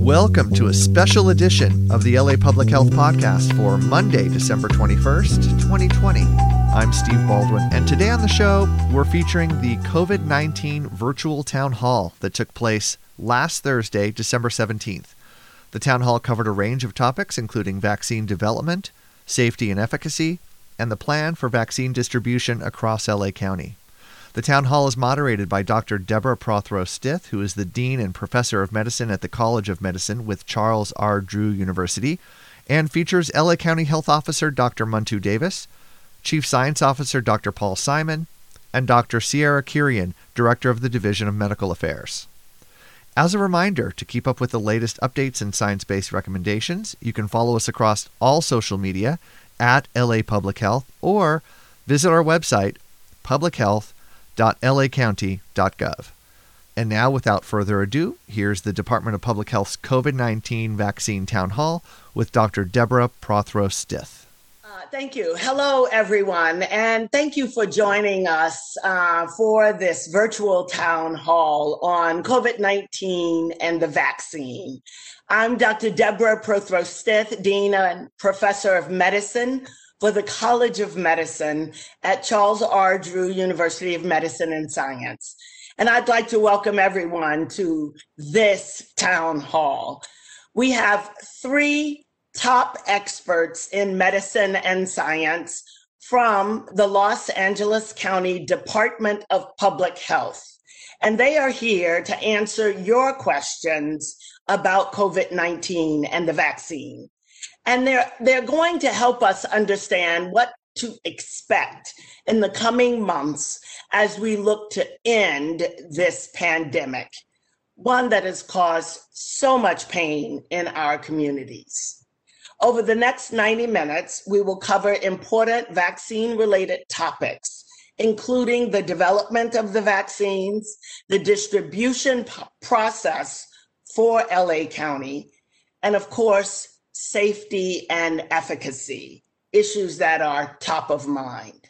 Welcome to a special edition of the LA Public Health Podcast for Monday, December 21st, 2020. I'm Steve Baldwin, and today on the show, we're featuring the COVID 19 virtual town hall that took place last Thursday, December 17th. The town hall covered a range of topics, including vaccine development, safety and efficacy, and the plan for vaccine distribution across LA County. The town hall is moderated by Dr. Deborah Prothrow Stith, who is the Dean and Professor of Medicine at the College of Medicine with Charles R. Drew University, and features LA County Health Officer Dr. Muntu Davis, Chief Science Officer Dr. Paul Simon, and Dr. Seira Kurian, Director of the Division of Medical Affairs. As a reminder, to keep up with the latest updates and science based recommendations, you can follow us across all social media at LA Public Health or visit our website, publichealth.com www.lacounty.gov. And now, without further ado, here's the Department of Public Health's COVID 19 Vaccine Town Hall with Dr. Deborah Prothrow Stith. Uh, thank you. Hello, everyone, and thank you for joining us uh, for this virtual town hall on COVID 19 and the vaccine. I'm Dr. Deborah Prothrow Stith, Dean and Professor of Medicine for the College of Medicine at Charles R. Drew University of Medicine and Science. And I'd like to welcome everyone to this town hall. We have three top experts in medicine and science from the Los Angeles County Department of Public Health. And they are here to answer your questions about COVID 19 and the vaccine and they're they're going to help us understand what to expect in the coming months as we look to end this pandemic one that has caused so much pain in our communities. Over the next 90 minutes we will cover important vaccine related topics including the development of the vaccines the distribution process for la county and of course safety and efficacy, issues that are top of mind.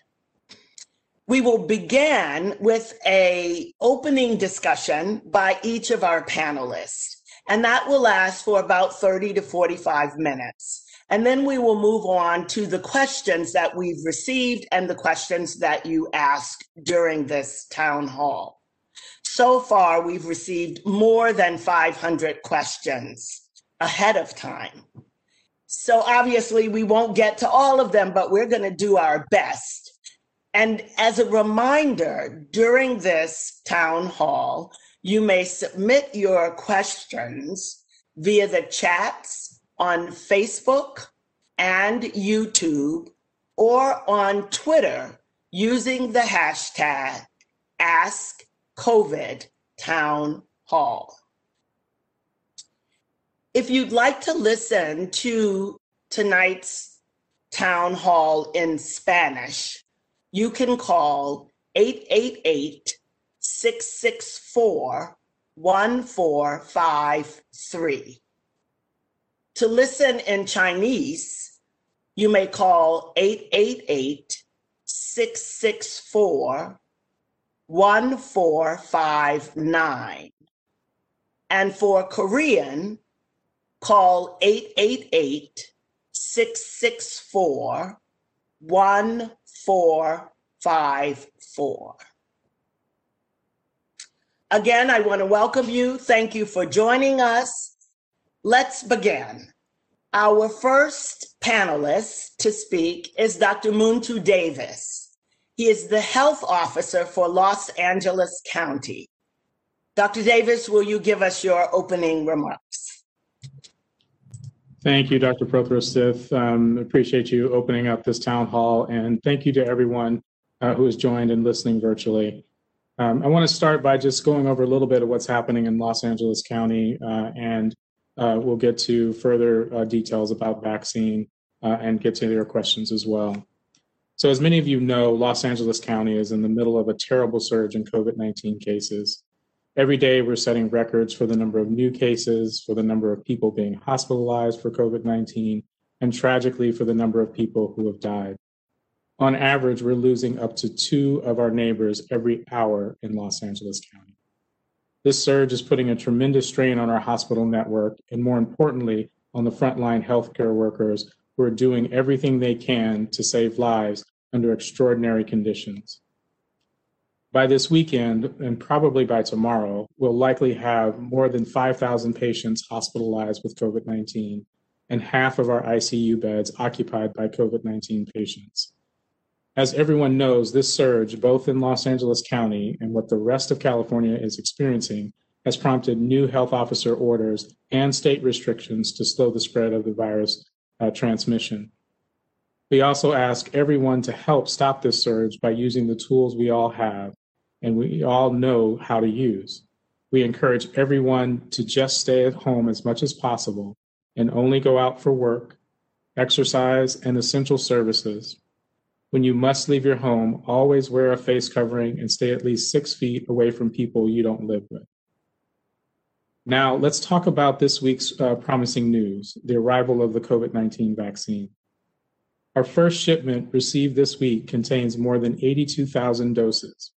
We will begin with a opening discussion by each of our panelists, and that will last for about 30 to 45 minutes. And then we will move on to the questions that we've received and the questions that you asked during this town hall. So far, we've received more than 500 questions ahead of time. So obviously, we won't get to all of them, but we're going to do our best. And as a reminder, during this town hall, you may submit your questions via the chats on Facebook and YouTube or on Twitter using the hashtag AskCOVIDTownHall. If you'd like to listen to tonight's town hall in Spanish, you can call 888 664 1453. To listen in Chinese, you may call 888 664 1459. And for Korean, call 888 664 1454. Again, I want to welcome you. Thank you for joining us. Let's begin. Our first panelist to speak is Dr. Muntu Davis. He is the health officer for Los Angeles County. Dr. Davis, will you give us your opening remarks? Thank you, Dr. Prothrow Um, appreciate you opening up this town hall, and thank you to everyone uh, who has joined and listening virtually. Um, I want to start by just going over a little bit of what's happening in Los Angeles County, uh, and uh, we'll get to further uh, details about vaccine uh, and get to your questions as well. So, as many of you know, Los Angeles County is in the middle of a terrible surge in COVID 19 cases. Every day, we're setting records for the number of new cases, for the number of people being hospitalized for COVID 19, and tragically, for the number of people who have died. On average, we're losing up to two of our neighbors every hour in Los Angeles County. This surge is putting a tremendous strain on our hospital network and, more importantly, on the frontline healthcare workers who are doing everything they can to save lives under extraordinary conditions. By this weekend, and probably by tomorrow, we'll likely have more than 5,000 patients hospitalized with COVID 19 and half of our ICU beds occupied by COVID 19 patients. As everyone knows, this surge, both in Los Angeles County and what the rest of California is experiencing, has prompted new health officer orders and state restrictions to slow the spread of the virus uh, transmission. We also ask everyone to help stop this surge by using the tools we all have and we all know how to use. We encourage everyone to just stay at home as much as possible and only go out for work, exercise, and essential services. When you must leave your home, always wear a face covering and stay at least six feet away from people you don't live with. Now, let's talk about this week's uh, promising news the arrival of the COVID 19 vaccine. Our first shipment received this week contains more than 82,000 doses.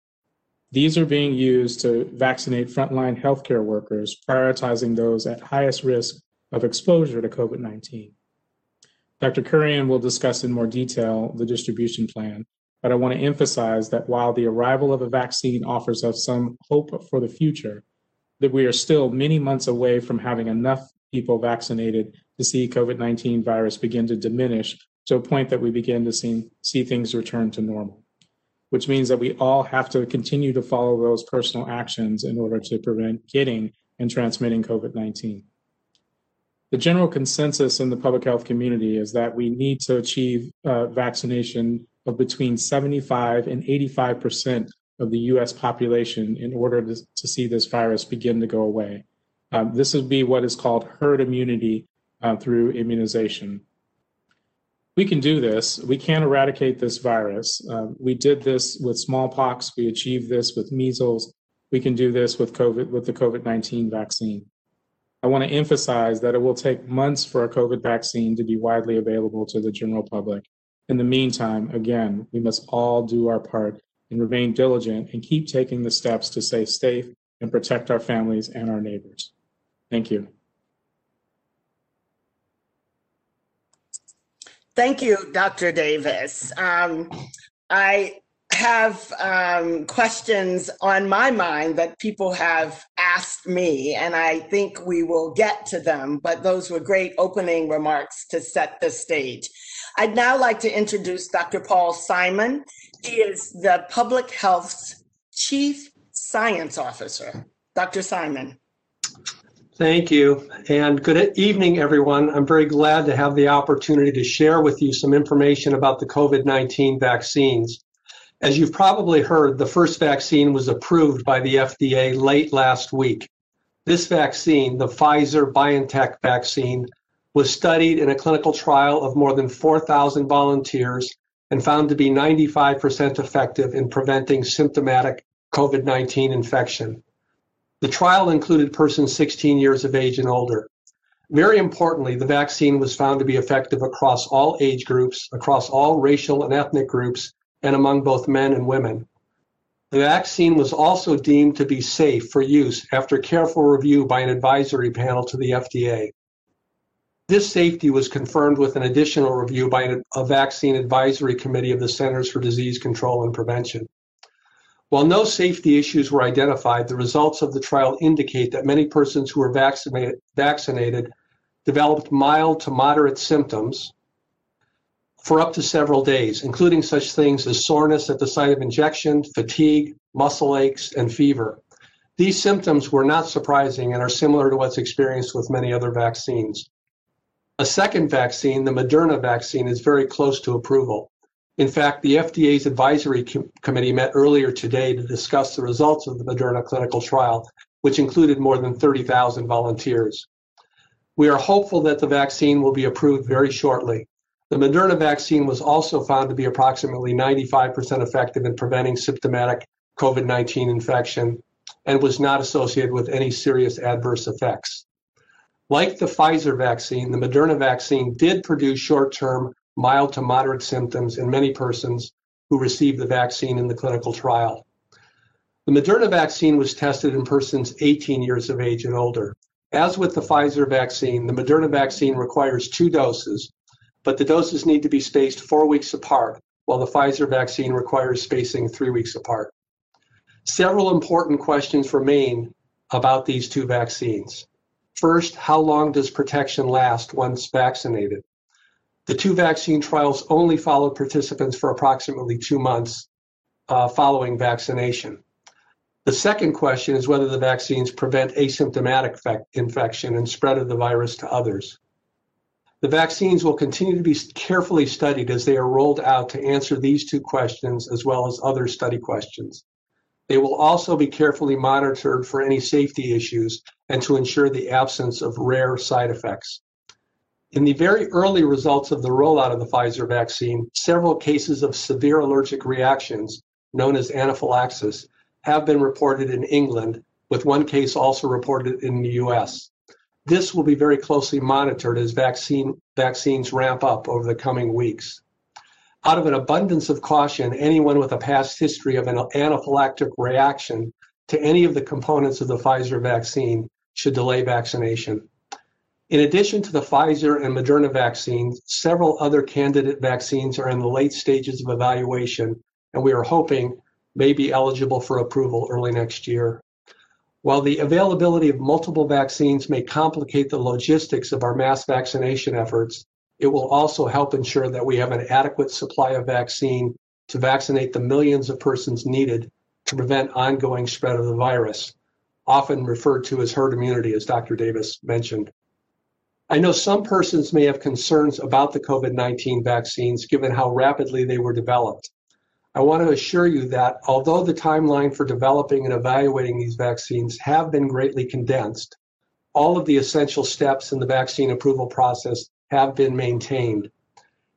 These are being used to vaccinate frontline healthcare workers, prioritizing those at highest risk of exposure to COVID 19. Dr. Kurian will discuss in more detail the distribution plan, but I want to emphasize that while the arrival of a vaccine offers us some hope for the future, that we are still many months away from having enough people vaccinated to see COVID 19 virus begin to diminish to a point that we begin to see, see things return to normal which means that we all have to continue to follow those personal actions in order to prevent getting and transmitting COVID 19. The general consensus in the public health community is that we need to achieve uh, vaccination of between 75 and 85 percent of the US population in order to, to, see this virus begin to go away. Um, this would be what is called herd immunity uh, through immunization we can do this. We can eradicate this virus. Uh, we did this with smallpox. We achieved this with measles. We can do this with COVID, with the COVID 19 vaccine. I want to emphasize that it will take months for a COVID vaccine to be widely available to the general public. In the meantime, again, we must all do our part and remain diligent and keep taking the steps to stay safe and protect our families and our neighbors. Thank you. Thank you, Dr. Davis. Um, I have um, questions on my mind that people have asked me, and I think we will get to them, but those were great opening remarks to set the stage. I'd now like to introduce Dr. Paul Simon. He is the Public Health's Chief Science Officer. Dr. Simon. Thank you, and good evening, everyone. I'm very glad to have the opportunity to share with you some information about the COVID 19 vaccines. As you've probably heard, the first vaccine was approved by the FDA late last week. This vaccine, the Pfizer BioNTech vaccine, was studied in a clinical trial of more than 4,000 volunteers and found to be 95% effective in preventing symptomatic COVID 19 infection. The trial included persons 16 years of age and older. Very importantly, the vaccine was found to be effective across all age groups, across all racial and ethnic groups, and among both men and women. The vaccine was also deemed to be safe for use after careful review by an advisory panel to the FDA. This safety was confirmed with an additional review by a vaccine advisory committee of the Centers for Disease Control and Prevention. While no safety issues were identified, the results of the trial indicate that many persons who were vaccinated, vaccinated developed mild to moderate symptoms for up to several days, including such things as soreness at the site of injection, fatigue, muscle aches, and fever. These symptoms were not surprising and are similar to what's experienced with many other vaccines. A second vaccine, the Moderna vaccine, is very close to approval. In fact, the FDA's advisory com- committee met earlier today to discuss the results of the Moderna clinical trial, which included more than 30,000 volunteers. We are hopeful that the vaccine will be approved very shortly. The Moderna vaccine was also found to be approximately 95% effective in preventing symptomatic COVID 19 infection and was not associated with any serious adverse effects. Like the Pfizer vaccine, the Moderna vaccine did produce short term mild to moderate symptoms in many persons who received the vaccine in the clinical trial. The Moderna vaccine was tested in persons 18 years of age and older. As with the Pfizer vaccine, the Moderna vaccine requires two doses, but the doses need to be spaced four weeks apart, while the Pfizer vaccine requires spacing three weeks apart. Several important questions remain about these two vaccines. First, how long does protection last once vaccinated? The two vaccine trials only followed participants for approximately two months uh, following vaccination. The second question is whether the vaccines prevent asymptomatic infection and spread of the virus to others. The vaccines will continue to be carefully studied as they are rolled out to answer these two questions as well as other study questions. They will also be carefully monitored for any safety issues and to ensure the absence of rare side effects. In the very early results of the rollout of the Pfizer vaccine, several cases of severe allergic reactions, known as anaphylaxis, have been reported in England, with one case also reported in the US. This will be very closely monitored as vaccine, vaccines ramp up over the coming weeks. Out of an abundance of caution, anyone with a past history of an anaphylactic reaction to any of the components of the Pfizer vaccine should delay vaccination. In addition to the Pfizer and Moderna vaccines, several other candidate vaccines are in the late stages of evaluation, and we are hoping may be eligible for approval early next year. While the availability of multiple vaccines may complicate the logistics of our mass vaccination efforts, it will also help ensure that we have an adequate supply of vaccine to vaccinate the millions of persons needed to prevent ongoing spread of the virus, often referred to as herd immunity, as Dr. Davis mentioned. I know some persons may have concerns about the COVID 19 vaccines given how rapidly they were developed. I want to assure you that although the timeline for developing and evaluating these vaccines have been greatly condensed, all of the essential steps in the vaccine approval process have been maintained.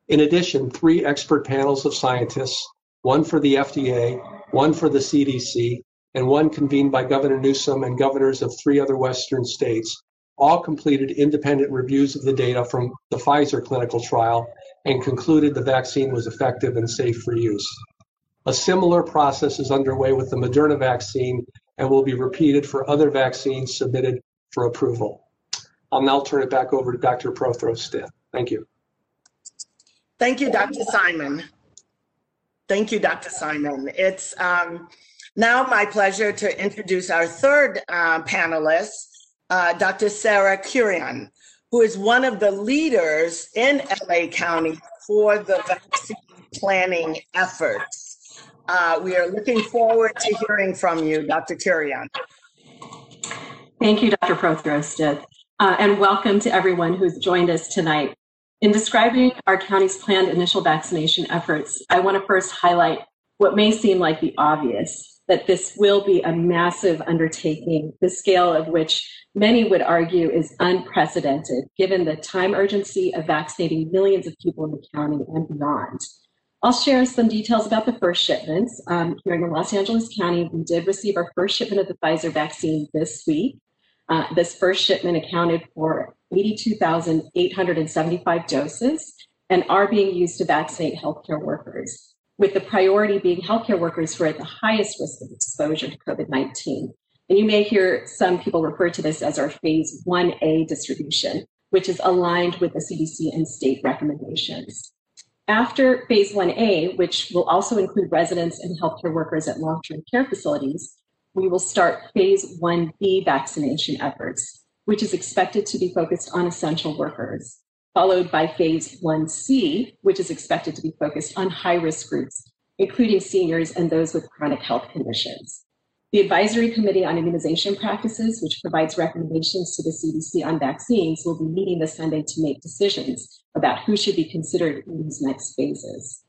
In addition, three expert panels of scientists, one for the FDA, one for the CDC, and one convened by Governor Newsom and governors of three other Western states, all completed independent reviews of the data from the Pfizer clinical trial and concluded the vaccine was effective and safe for use. A similar process is underway with the Moderna vaccine and will be repeated for other vaccines submitted for approval. I'll now turn it back over to Dr. Prothrow-Stith. Thank you. Thank you, Dr. Simon. Thank you, Dr. Simon. It's um, now my pleasure to introduce our third uh, panelist, uh, Dr. Seira Kurian, who is one of the leaders in LA County for the vaccine planning efforts. Uh, we are looking forward to hearing from you, Dr. Kurian. Thank you, Dr. Prothrow-Stith uh, and welcome to everyone who's joined us tonight. In describing our county's planned initial vaccination efforts, I want to first highlight what may seem like the obvious that this will be a massive undertaking, the scale of which many would argue is unprecedented given the time urgency of vaccinating millions of people in the county and beyond. I'll share some details about the first shipments. Um, here in Los Angeles County, we did receive our first shipment of the Pfizer vaccine this week. Uh, this first shipment accounted for 82,875 doses and are being used to vaccinate healthcare workers, with the priority being healthcare workers who are at the highest risk of exposure to COVID 19. And you may hear some people refer to this as our phase 1A distribution, which is aligned with the CDC and state recommendations. After phase 1A, which will also include residents and healthcare workers at long term care facilities, we will start phase 1B vaccination efforts, which is expected to be focused on essential workers, followed by phase 1C, which is expected to be focused on high risk groups, including seniors and those with chronic health conditions. The Advisory Committee on Immunization Practices, which provides recommendations to the CDC on vaccines, will be meeting this Sunday to make decisions about who should be considered in these next phases.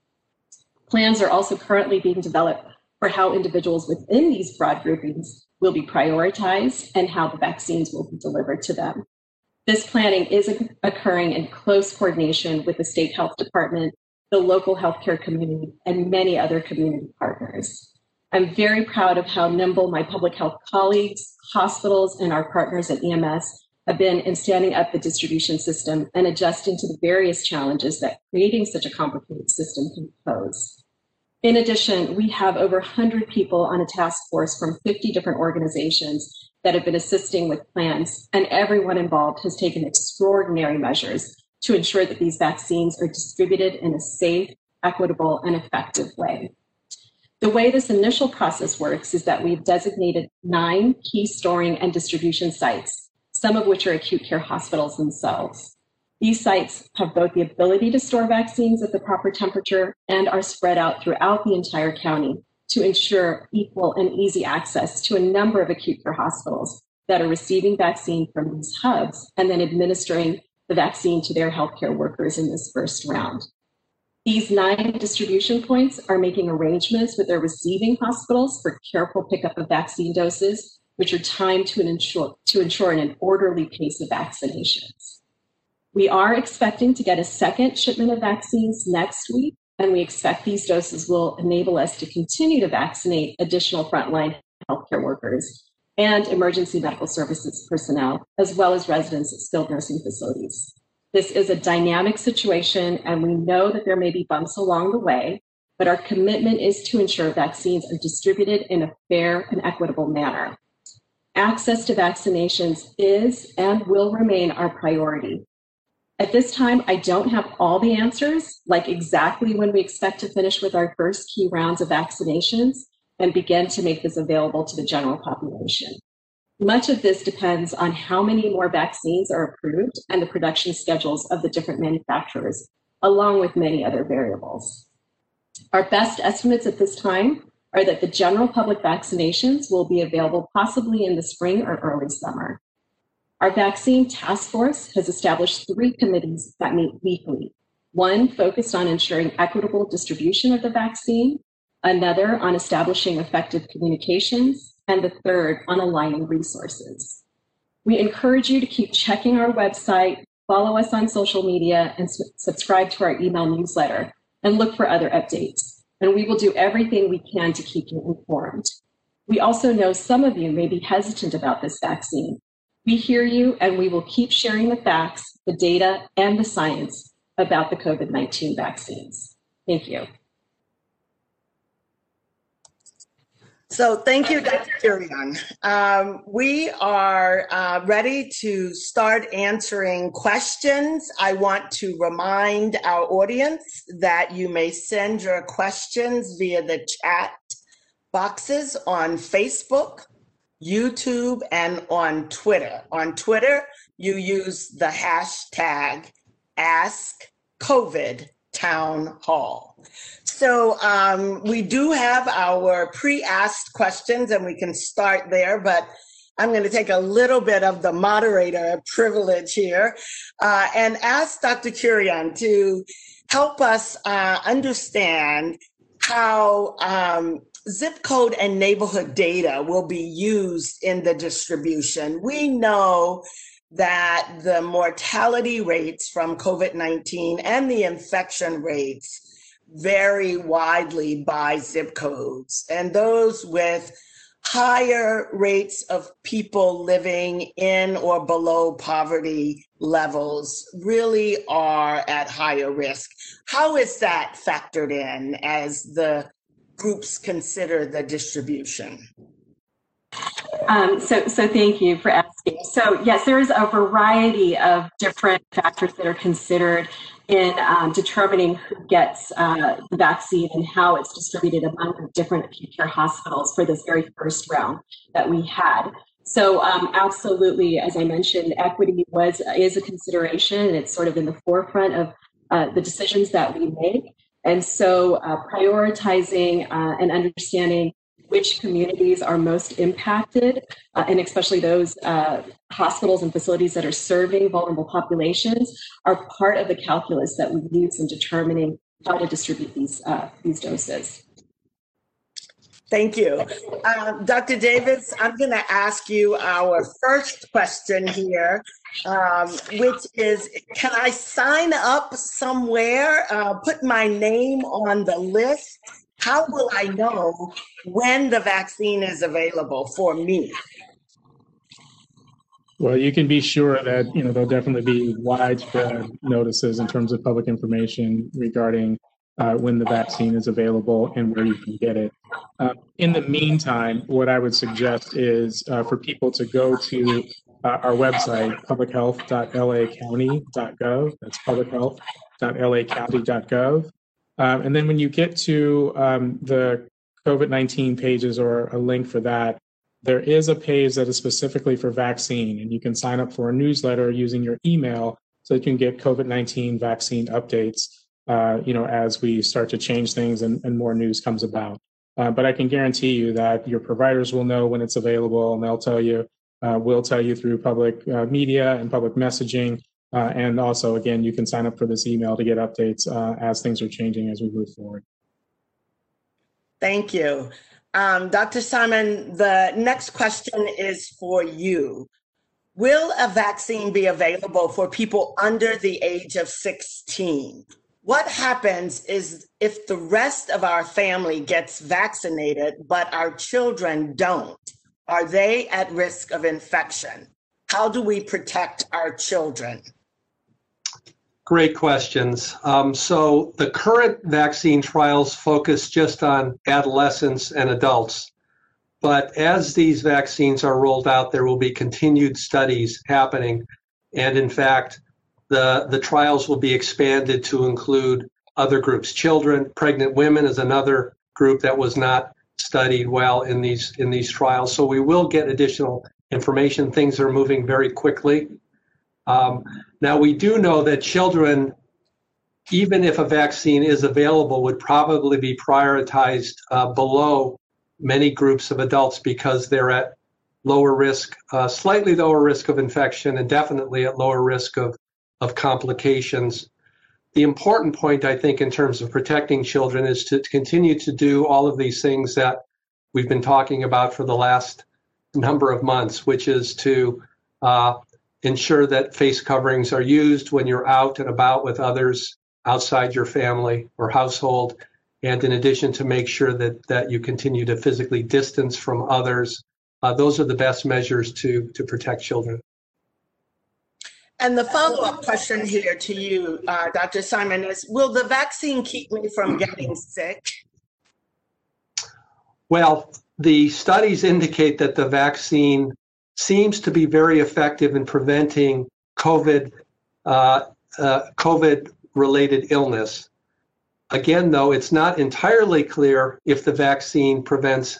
Plans are also currently being developed for how individuals within these broad groupings will be prioritized and how the vaccines will be delivered to them. This planning is occurring in close coordination with the state health department, the local healthcare community, and many other community partners. I'm very proud of how nimble my public health colleagues, hospitals, and our partners at EMS have been in standing up the distribution system and adjusting to the various challenges that creating such a complicated system can pose. In addition, we have over 100 people on a task force from 50 different organizations that have been assisting with plans, and everyone involved has taken extraordinary measures to ensure that these vaccines are distributed in a safe, equitable, and effective way. The way this initial process works is that we've designated nine key storing and distribution sites, some of which are acute care hospitals themselves. These sites have both the ability to store vaccines at the proper temperature and are spread out throughout the entire county to ensure equal and easy access to a number of acute care hospitals that are receiving vaccine from these hubs and then administering the vaccine to their healthcare workers in this first round. These nine distribution points are making arrangements with their receiving hospitals for careful pickup of vaccine doses, which are timed to ensure, to ensure an orderly pace of vaccinations. We are expecting to get a second shipment of vaccines next week, and we expect these doses will enable us to continue to vaccinate additional frontline healthcare workers and emergency medical services personnel, as well as residents at skilled nursing facilities. This is a dynamic situation, and we know that there may be bumps along the way, but our commitment is to ensure vaccines are distributed in a fair and equitable manner. Access to vaccinations is and will remain our priority. At this time, I don't have all the answers, like exactly when we expect to finish with our first key rounds of vaccinations and begin to make this available to the general population. Much of this depends on how many more vaccines are approved and the production schedules of the different manufacturers, along with many other variables. Our best estimates at this time are that the general public vaccinations will be available possibly in the spring or early summer. Our vaccine task force has established three committees that meet weekly. One focused on ensuring equitable distribution of the vaccine, another on establishing effective communications, and the third on aligning resources. We encourage you to keep checking our website, follow us on social media, and su- subscribe to our email newsletter and look for other updates. And we will do everything we can to keep you informed. We also know some of you may be hesitant about this vaccine. We hear you, and we will keep sharing the facts, the data, and the science about the COVID 19 vaccines. Thank you. So thank you, Dr. Kurian. Um, we are uh, ready to start answering questions. I want to remind our audience that you may send your questions via the chat boxes on Facebook, YouTube, and on Twitter. On Twitter, you use the hashtag AskCOVIDTownHall. So um, we do have our pre-asked questions, and we can start there. But I'm going to take a little bit of the moderator privilege here uh, and ask Dr. Kurian to help us uh, understand how um, zip code and neighborhood data will be used in the distribution. We know that the mortality rates from COVID 19 and the infection rates vary widely by zip codes. And those with higher rates of people living in or below poverty levels really are at higher risk. How is that factored in as the groups consider the distribution? Um, so, so thank you for asking. So, yes, there is a variety of different factors that are considered in um, determining who gets uh, the vaccine and how it's distributed among the different acute care hospitals for this very first round that we had. So, um, absolutely, as I mentioned, equity was is a consideration, and it's sort of in the forefront of uh, the decisions that we make. And so, uh, prioritizing uh, and understanding which communities are most impacted, uh, and especially those uh, hospitals and facilities that are serving vulnerable populations, are part of the calculus that we use in determining how to distribute these uh, these doses. Thank you. Um, Dr. Davis, I'm going to ask you our first question here, um, which is Can I sign up somewhere, uh, put my name on the list how will I know when the vaccine is available for me? Well, you can be sure that you know there'll definitely be widespread notices in terms of public information regarding uh, when the vaccine is available and where you can get it. Uh, in the meantime, what I would suggest is uh, for people to go to uh, our website, publichealth.lacounty.gov. That's publichealth.lacounty.gov. Um, and then when you get to um, the COVID 19 pages or a link for that, there is a page that is specifically for vaccine, and you can sign up for a newsletter using your email so that you can get COVID 19 vaccine updates. Uh, you know, as we start to change things and, and more news comes about. Uh, but I can guarantee you that your providers will know when it's available, and they'll tell you. Uh, we'll tell you through public uh, media and public messaging. Uh, and also, again, you can sign up for this email to get updates uh, as things are changing as we move forward. Thank you. Um, Dr. Simon, the next question is for you. Will a vaccine be available for people under the age of 16? What happens is if the rest of our family gets vaccinated, but our children don't, are they at risk of infection? How do we protect our children? Great questions. Um, so the current vaccine trials focus just on adolescents and adults. But as these vaccines are rolled out, there will be continued studies happening. And in fact, the, the trials will be expanded to include other groups. Children, pregnant women is another group that was not studied well in these in these trials. So we will get additional information. Things are moving very quickly. Um, now, we do know that children, even if a vaccine is available, would probably be prioritized uh, below many groups of adults because they're at lower risk, uh, slightly lower risk of infection, and definitely at lower risk of, of complications. The important point, I think, in terms of protecting children is to continue to do all of these things that we've been talking about for the last number of months, which is to uh, ensure that face coverings are used when you're out and about with others outside your family or household. And in addition, to make sure that, that you continue to physically distance from others. Uh, those are the best measures to, to protect children. And the follow up question here to you, uh, Dr. Simon, is Will the vaccine keep me from getting sick? Well, the studies indicate that the vaccine seems to be very effective in preventing COVID, uh, uh, COVID related illness. Again, though, it's not entirely clear if the vaccine prevents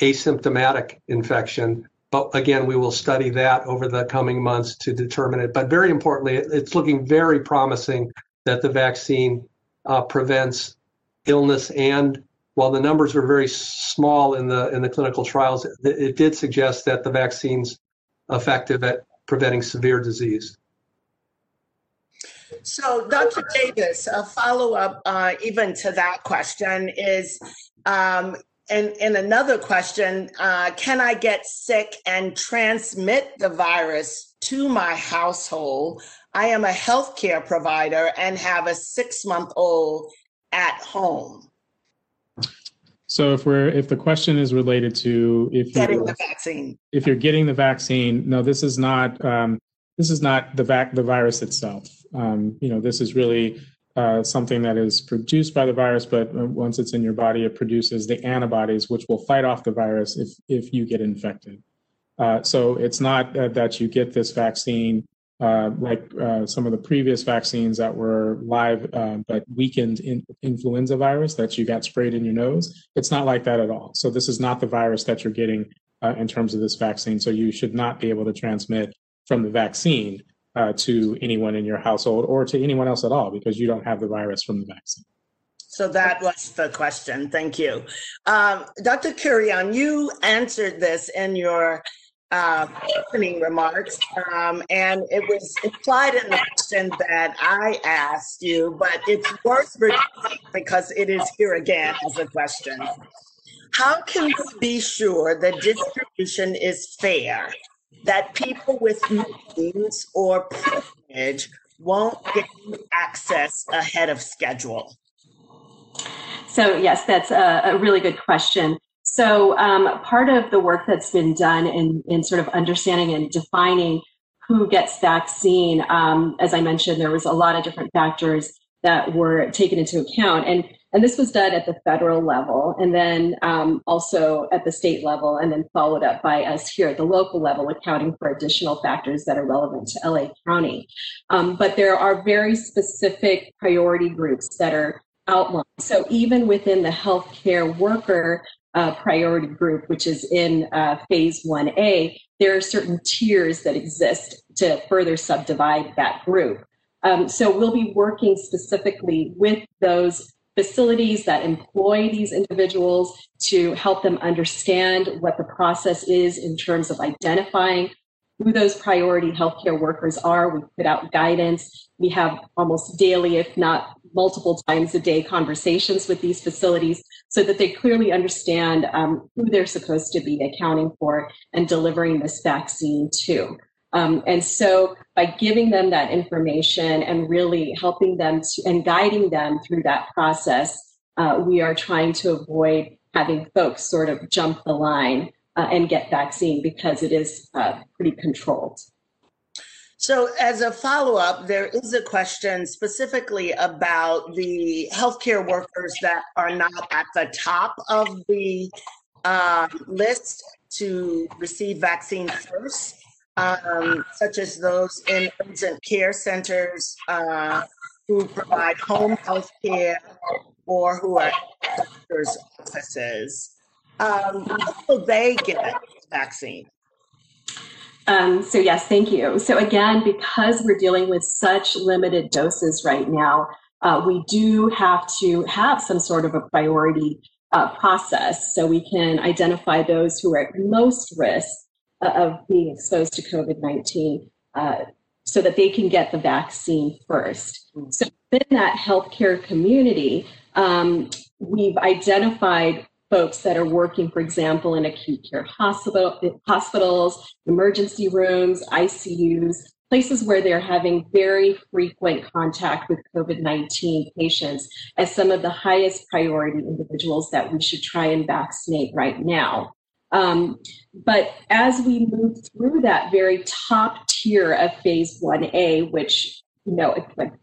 asymptomatic infection. But again, we will study that over the coming months to determine it. But very importantly, it's looking very promising that the vaccine uh, prevents illness and while the numbers were very small in the in the clinical trials, it, it did suggest that the vaccine's effective at preventing severe disease. So, Dr. Davis, a follow up uh, even to that question is, um, and, and another question uh, can I get sick and transmit the virus to my household? I am a healthcare provider and have a six month old at home. So if we're if the question is related to if getting the vaccine, if you're getting the vaccine, no, this is not um, this is not the vac the virus itself. Um, you know, this is really uh, something that is produced by the virus, but once it's in your body, it produces the antibodies which will fight off the virus if if you get infected. Uh, so it's not uh, that you get this vaccine uh, like uh, some of the previous vaccines that were live uh, but weakened in influenza virus that you got sprayed in your nose. It's not like that at all. So this is not the virus that you're getting in terms of this vaccine. So you should not be able to transmit from the vaccine uh, to anyone in your household or to anyone else at all because you don't have the virus from the vaccine. So that was the question. Thank you. Um, Dr. Kurian, you answered this in your uh, opening remarks, um, and it was implied in the question that I asked you, but it's worth repeating because it is here again as a question. How can we be sure the distribution is fair, that people with means or privilege won't gain access ahead of schedule? So, yes, that's a, a really good question. So, um, part of the work that's been done in, in sort of understanding and defining who gets vaccine, um, as I mentioned, there was a lot of different factors that were taken into account. And and this was done at the federal level and then um, also at the state level, and then followed up by us here at the local level, accounting for additional factors that are relevant to LA County. Um, but there are very specific priority groups that are outlined. So even within the healthcare worker uh, priority group, which is in uh, phase 1A, there are certain tiers that exist to further subdivide that group. Um, so we'll be working specifically with those facilities that employ these individuals to help them understand what the process is in terms of identifying who those priority healthcare workers are. We put out guidance. We have almost daily, if not multiple times a day, conversations with these facilities so that they clearly understand um, who they're supposed to be accounting for and delivering this vaccine to. Um, and so by giving them that information and really helping them to, and guiding them through that process, uh, we are trying to avoid having folks sort of jump the line uh, and get vaccine because it is uh, pretty controlled. So, as a follow up, there is a question specifically about the healthcare workers that are not at the top of the uh, list to receive vaccine first um, such as those in urgent care centers uh, who provide home health care or who are doctors' offices. Um, will they get the vaccine? Um, so yes, thank you. So again, because we're dealing with such limited doses right now, uh, we do have to have some sort of a priority uh, process so we can identify those who are at most risk of being exposed to COVID 19 uh, so that they can get the vaccine first. Mm. So, within that healthcare community, um, we've identified folks that are working, for example, in acute care hospital, hospitals, emergency rooms, ICUs, places where they're having very frequent contact with COVID 19 patients as some of the highest priority individuals that we should try and vaccinate right now. Um, but as we move through that very top tier of phase 1A, which you know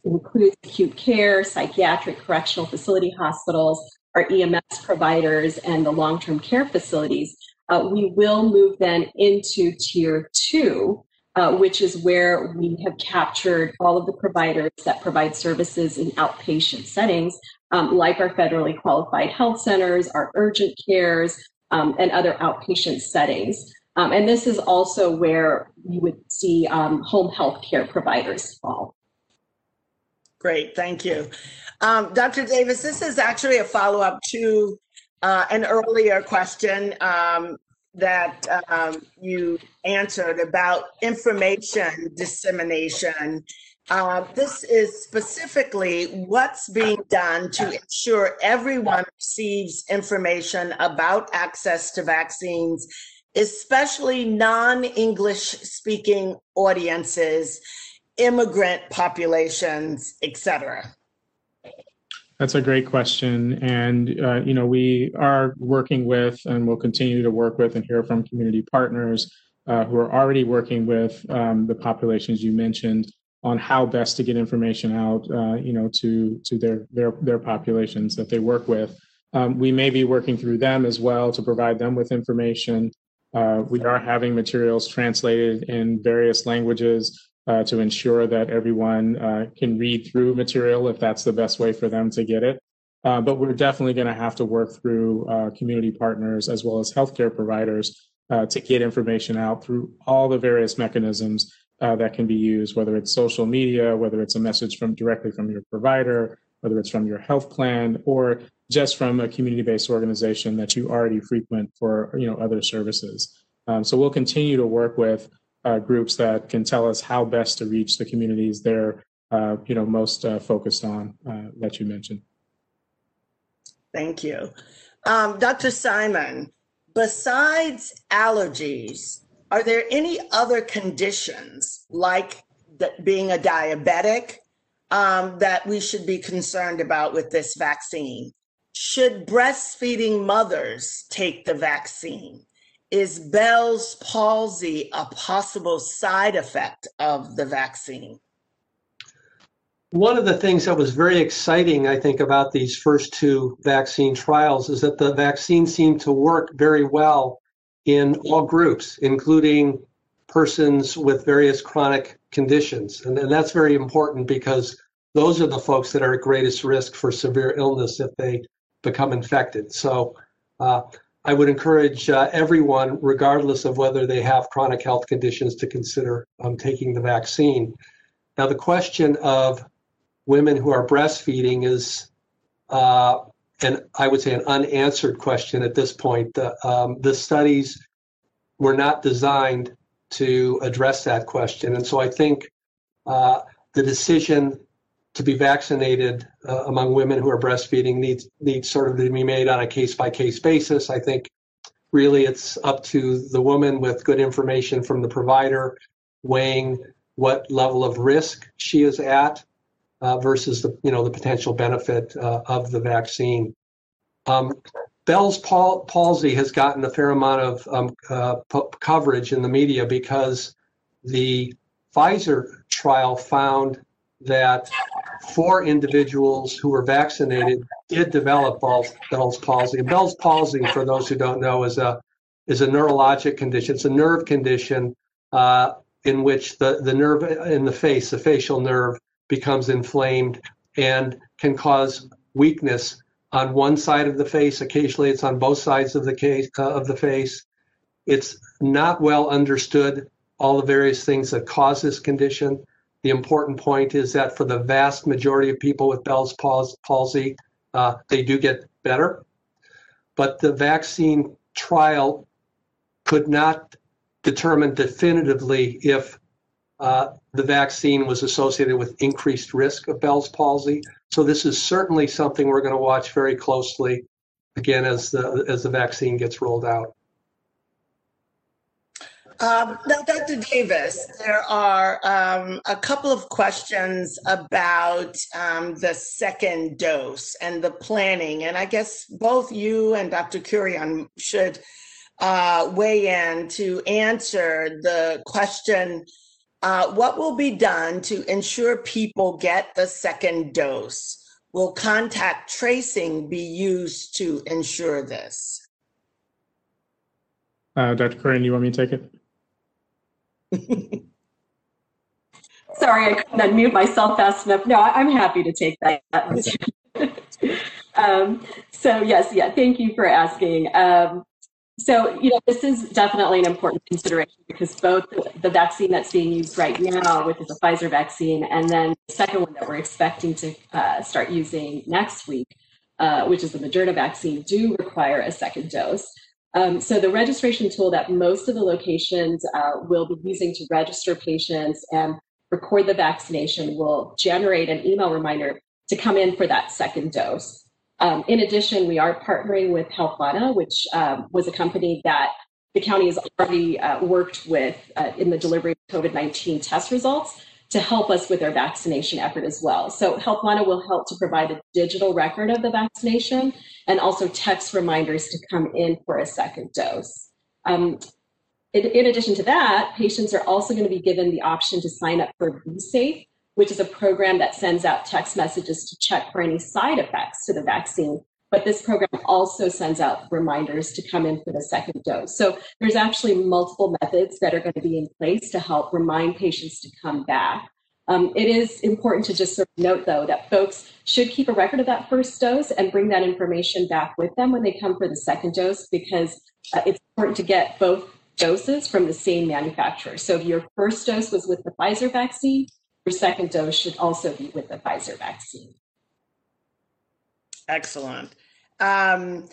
includes acute care, psychiatric correctional facility hospitals, our EMS providers, and the long-term care facilities, uh, we will move then into tier two, uh, which is where we have captured all of the providers that provide services in outpatient settings, um, like our federally qualified health centers, our urgent cares, um, and other outpatient settings. Um, and this is also where you would see um, home health care providers fall. Great, thank you. Um, Dr. Davis, this is actually a follow up to uh, an earlier question um, that um, you answered about information dissemination uh, this is specifically what's being done to ensure everyone receives information about access to vaccines, especially non English speaking audiences, immigrant populations, etc. That's a great question. And, uh, you know, we are working with and will continue to work with and hear from community partners uh, who are already working with um, the populations you mentioned on how best to get information out, uh, you know, to to their their their populations that they work with. Um, we may be working through them as well to provide them with information. Uh, we are having materials translated in various languages uh, to ensure that everyone uh, can read through material if that's the best way for them to get it. Uh, but we're definitely going to have to work through uh, community partners as well as healthcare providers to get information out through all the various mechanisms uh, that can be used, whether it's social media, whether it's a message from directly from your provider, whether it's from your health plan, or just from a community-based organization that you already frequent for you know other services. Um, so we'll continue to work with uh, groups that can tell us how best to reach the communities they're uh, you know most uh, focused on uh, that you mentioned. Thank you, um, Dr. Simon. Besides allergies, are there any other conditions like being a diabetic um, that we should be concerned about with this vaccine? Should breastfeeding mothers take the vaccine? Is Bell's palsy a possible side effect of the vaccine? one of the things that was very exciting, I think, about these first two vaccine trials is that the vaccine seemed to work very well in all groups, including persons with various chronic conditions. And, and that's very important because those are the folks that are at greatest risk for severe illness if they become infected. So uh, I would encourage uh, everyone, regardless of whether they have chronic health conditions, to consider um, taking the vaccine. Now, the question of women who are breastfeeding is, uh, and I would say, an unanswered question at this point. The, um, the studies were not designed to address that question. And so I think uh, the decision to be vaccinated uh, among women who are breastfeeding needs needs sort of to be made on a case by case basis. I think really it's up to the woman with good information from the provider weighing what level of risk she is at uh, versus the you know the potential benefit uh, of the vaccine. Um, Bell's pal- palsy has gotten a fair amount of um, uh, p- coverage in the media because the Pfizer trial found that four individuals who were vaccinated did develop Bell's palsy. And Bell's palsy, for those who don't know, is a is a neurologic condition. It's a nerve condition uh, in which the, the nerve in the face, the facial nerve, becomes inflamed and can cause weakness on one side of the face. Occasionally, it's on both sides of the case uh, of the face. It's not well understood all the various things that cause this condition. The important point is that for the vast majority of people with Bell's palsy, uh, they do get better. But the vaccine trial could not determine definitively if uh, the vaccine was associated with increased risk of Bell's palsy. So this is certainly something we're going to watch very closely again as the as the vaccine gets rolled out. Um, now, Dr. Davis, there are um, a couple of questions about um, the second dose and the planning. And I guess both you and Dr. Kurian should uh, weigh in to answer the question uh, what will be done to ensure people get the second dose? Will contact tracing be used to ensure this? Uh, Dr. Kurian, you want me to take it? Sorry, I couldn't unmute myself fast enough. No, I'm happy to take that. um, so yes, yeah, thank you for asking. Um, so, you know, this is definitely an important consideration because both the vaccine that's being used right now, which is a Pfizer vaccine, and then the second one that we're expecting to uh, start using next week, uh, which is the Moderna vaccine, do require a second dose. Um, so the registration tool that most of the locations uh, will be using to register patients and record the vaccination will generate an email reminder to come in for that second dose. Um, in addition, we are partnering with Healthvana, which um, was a company that the county has already uh, worked with uh, in the delivery of COVID-19 test results to help us with our vaccination effort as well. So Healthvana will help to provide a digital record of the vaccination and also text reminders to come in for a second dose. Um, in, in, addition to that, patients are also going to be given the option to sign up for v-safe, which is a program that sends out text messages to check for any side effects to the vaccine but this program also sends out reminders to come in for the second dose. So there's actually multiple methods that are going to be in place to help remind patients to come back. Um, it is important to just sort of note, though, that folks should keep a record of that first dose and bring that information back with them when they come for the second dose because uh, it's important to get both doses from the same manufacturer. So if your first dose was with the Pfizer vaccine, your second dose should also be with the Pfizer vaccine. Excellent. Um,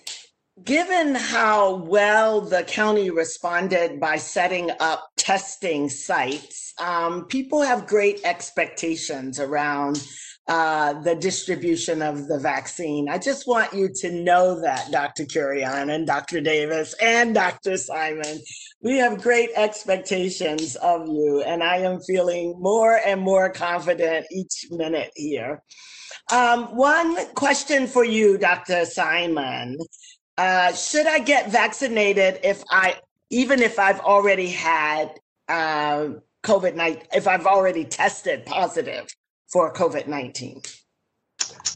given how well the county responded by setting up testing sites, um, people have great expectations around uh, the distribution of the vaccine. I just want you to know that, Dr. Kurian and Dr. Davis and Dr. Simon. We have great expectations of you, and I am feeling more and more confident each minute here. Um, one question for you, Dr. Simon. Uh, should I get vaccinated if I, even if I've already had uh, COVID 19, if I've already tested positive for COVID 19?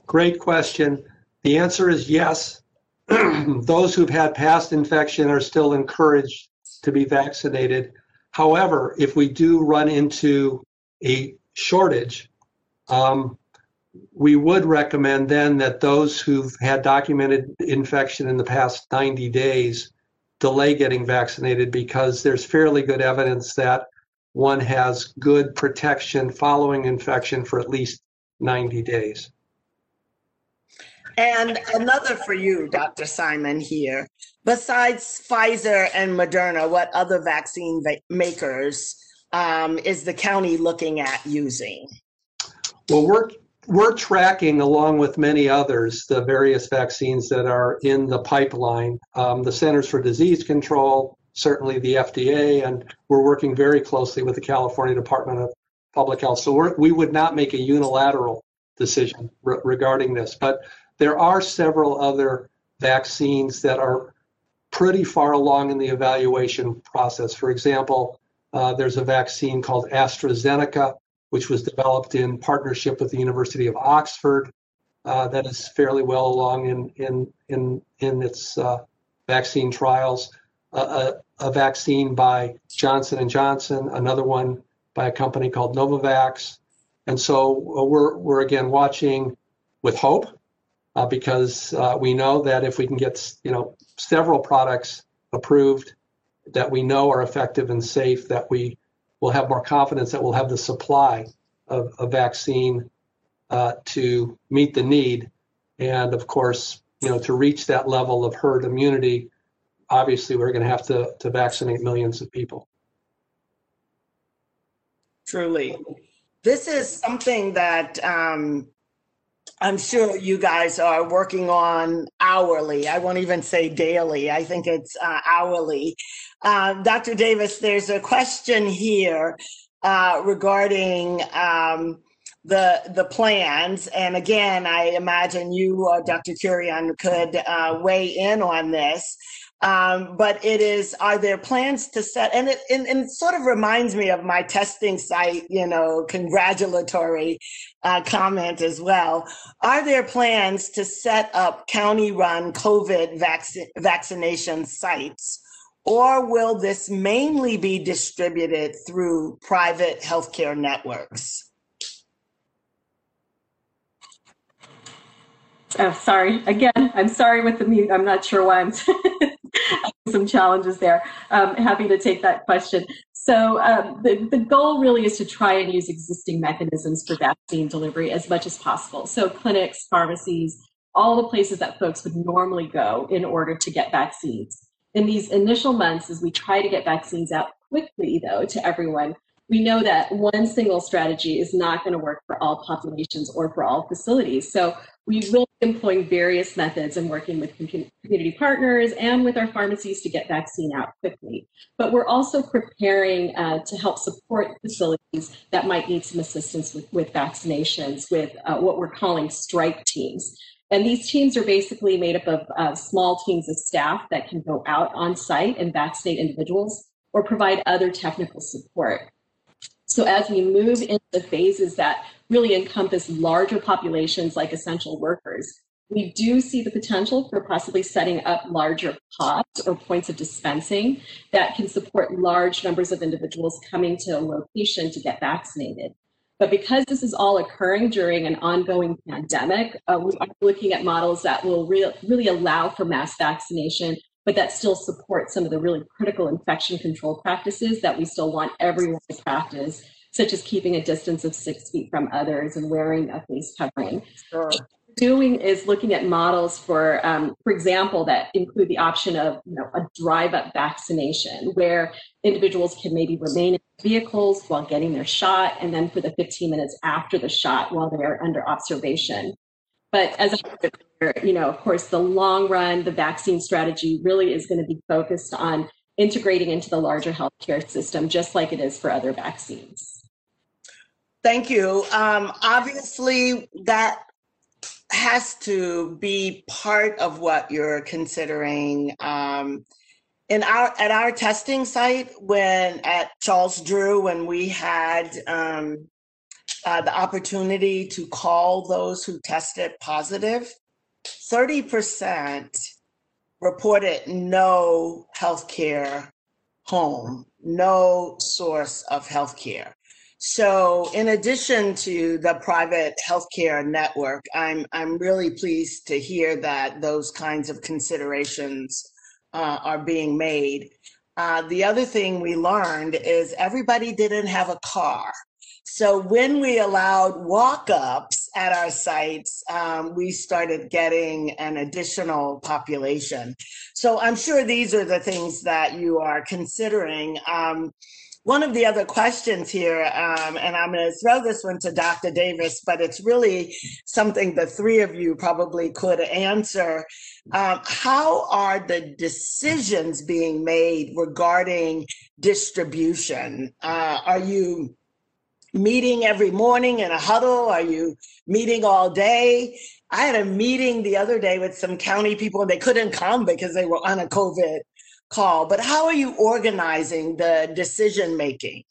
Great question. The answer is yes. Those who've had past infection are still encouraged to be vaccinated. However, if we do run into a shortage, um, we would recommend then that those who've had documented infection in the past 90 days delay getting vaccinated because there's fairly good evidence that one has good protection following infection for at least 90 days. And another for you, Dr. Simon, here. Besides Pfizer and Moderna, what other vaccine makers um, is the county looking at using? Well, we're we're tracking, along with many others, the various vaccines that are in the pipeline. Um, the Centers for Disease Control, certainly the FDA, and we're working very closely with the California Department of Public Health. So we would not make a unilateral decision re- regarding this, but there are several other vaccines that are pretty far along in the evaluation process. For example, uh, there's a vaccine called AstraZeneca which was developed in partnership with the University of Oxford, uh, that is fairly well along in in in in its uh, vaccine trials. a, a, vaccine by Johnson and Johnson, another one by a company called Novavax, and so uh, we're we're again watching with hope uh, because uh, we know that if we can get you know several products approved that we know are effective and safe, that we we'll have more confidence that we'll have the supply of a vaccine uh, to meet the need. And of course, you know, to reach that level of herd immunity, obviously we're going to have to, to vaccinate millions of people. Truly. This is something that um, I'm sure you guys are working on hourly. I won't even say daily. I think it's uh, hourly. Uh, Dr. Davis, there's a question here uh, regarding um, the the plans, and again, I imagine you, Dr. Kurian, could uh, weigh in on this. Um, but it is, are there plans to set, and it, and, and, it sort of reminds me of my testing site, you know, congratulatory uh, comment as well. Are there plans to set up county run COVID vac- vaccination sites? Or will this mainly be distributed through private healthcare networks? Oh, sorry. Again, I'm sorry with the mute. I'm not sure why I'm some challenges there. Um, happy to take that question. So um, the, the goal really is to try and use existing mechanisms for vaccine delivery as much as possible. So clinics, pharmacies, all the places that folks would normally go in order to get vaccines. In these initial months, as we try to get vaccines out quickly, though, to everyone, we know that one single strategy is not going to work for all populations or for all facilities. So we will be employing various methods and working with community partners and with our pharmacies to get vaccine out quickly. But we're also preparing uh, to help support facilities that might need some assistance with, with vaccinations with uh, what we're calling strike teams. And these teams are basically made up of uh, small teams of staff that can go out on site and vaccinate individuals or provide other technical support. So as we move into the phases that really encompass larger populations like essential workers, we do see the potential for possibly setting up larger pods or points of dispensing that can support large numbers of individuals coming to a location to get vaccinated. But because this is all occurring during an ongoing pandemic, uh, we are looking at models that will re- really allow for mass vaccination but that still supports some of the really critical infection control practices that we still want everyone to practice, such as keeping a distance of six feet from others and wearing a face covering. Sure. Doing is looking at models for, um, for example, that include the option of you know, a drive-up vaccination, where individuals can maybe remain in vehicles while getting their shot, and then for the 15 minutes after the shot while they are under observation. But as I you know, of course, the long run, the vaccine strategy really is going to be focused on integrating into the larger healthcare system, just like it is for other vaccines. Thank you. Um, obviously, that has to be part of what you're considering. Um, in our at our testing site, when at Charles Drew, when we had um, uh, the opportunity to call those who tested positive, 30% reported no healthcare home, no source of healthcare. So, in addition to the private healthcare network, I'm I'm really pleased to hear that those kinds of considerations uh, are being made. Uh, the other thing we learned is everybody didn't have a car. So when we allowed walk-ups at our sites, um, we started getting an additional population. So I'm sure these are the things that you are considering. Um, one of the other questions here, um, and I'm going to throw this one to Dr. Davis, but it's really something the three of you probably could answer. Um, how are the decisions being made regarding distribution? Uh, are you meeting every morning in a huddle? Are you meeting all day? I had a meeting the other day with some county people and they couldn't come because they were on a COVID call. But how are you organizing the decision making?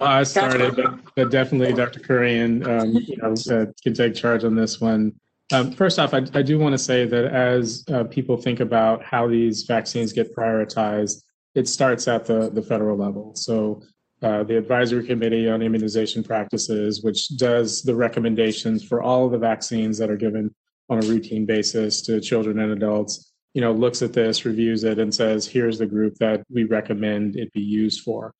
I started, but, but definitely Dr. Kurian, um, you know, uh, can take charge on this one. Um, first off, I, I do want to say that as uh, people think about how these vaccines get prioritized, it starts at the, the federal level. So uh, the Advisory Committee on Immunization Practices, which does the recommendations for all of the vaccines that are given on a routine basis to children and adults, you know, looks at this, reviews it, and says, here's the group that we recommend it be used for.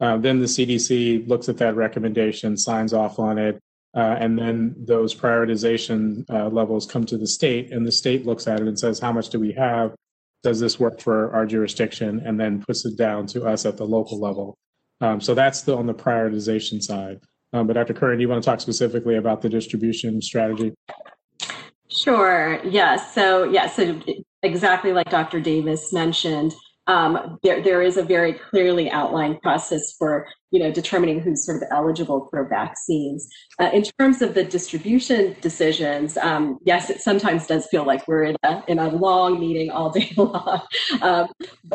Uh, then the CDC looks at that recommendation, signs off on it, uh, and then those prioritization uh, levels come to the state, and the state looks at it and says, how much do we have? Does this work for our jurisdiction? And then puts it down to us at the local level. Um, so that's the, on the prioritization side. Um, but Dr. Kurian, do you want to talk specifically about the distribution strategy? Sure. Yeah. So yeah. So exactly like Dr. Davis mentioned, um, there there is a very clearly outlined process for you know determining who's sort of eligible for vaccines. Uh, in terms of the distribution decisions, um, yes, it sometimes does feel like we're in a in a long meeting all day long um,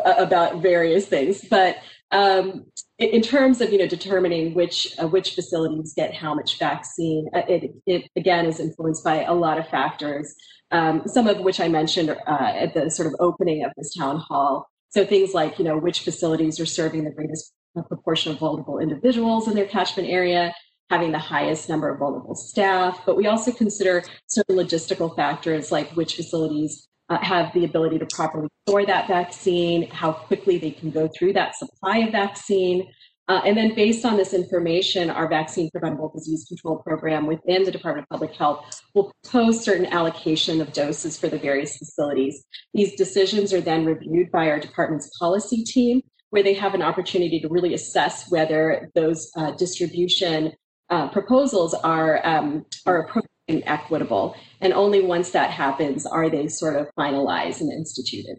about various things, but um, in terms of you know determining which uh, which facilities get how much vaccine, uh, it, it again is influenced by a lot of factors. Um, some of which I mentioned uh, at the sort of opening of this town hall. So things like you know which facilities are serving the greatest proportion of vulnerable individuals in their catchment area, having the highest number of vulnerable staff. But we also consider certain logistical factors like which facilities uh, have the ability to properly store that vaccine, how quickly they can go through that supply of vaccine. Uh, and then, based on this information, our vaccine preventable disease control program within the Department of Public Health will propose certain allocation of doses for the various facilities. These decisions are then reviewed by our department's policy team, where they have an opportunity to really assess whether those uh, distribution uh, proposals are um, are appropriate and equitable. And only once that happens are they sort of finalized and instituted.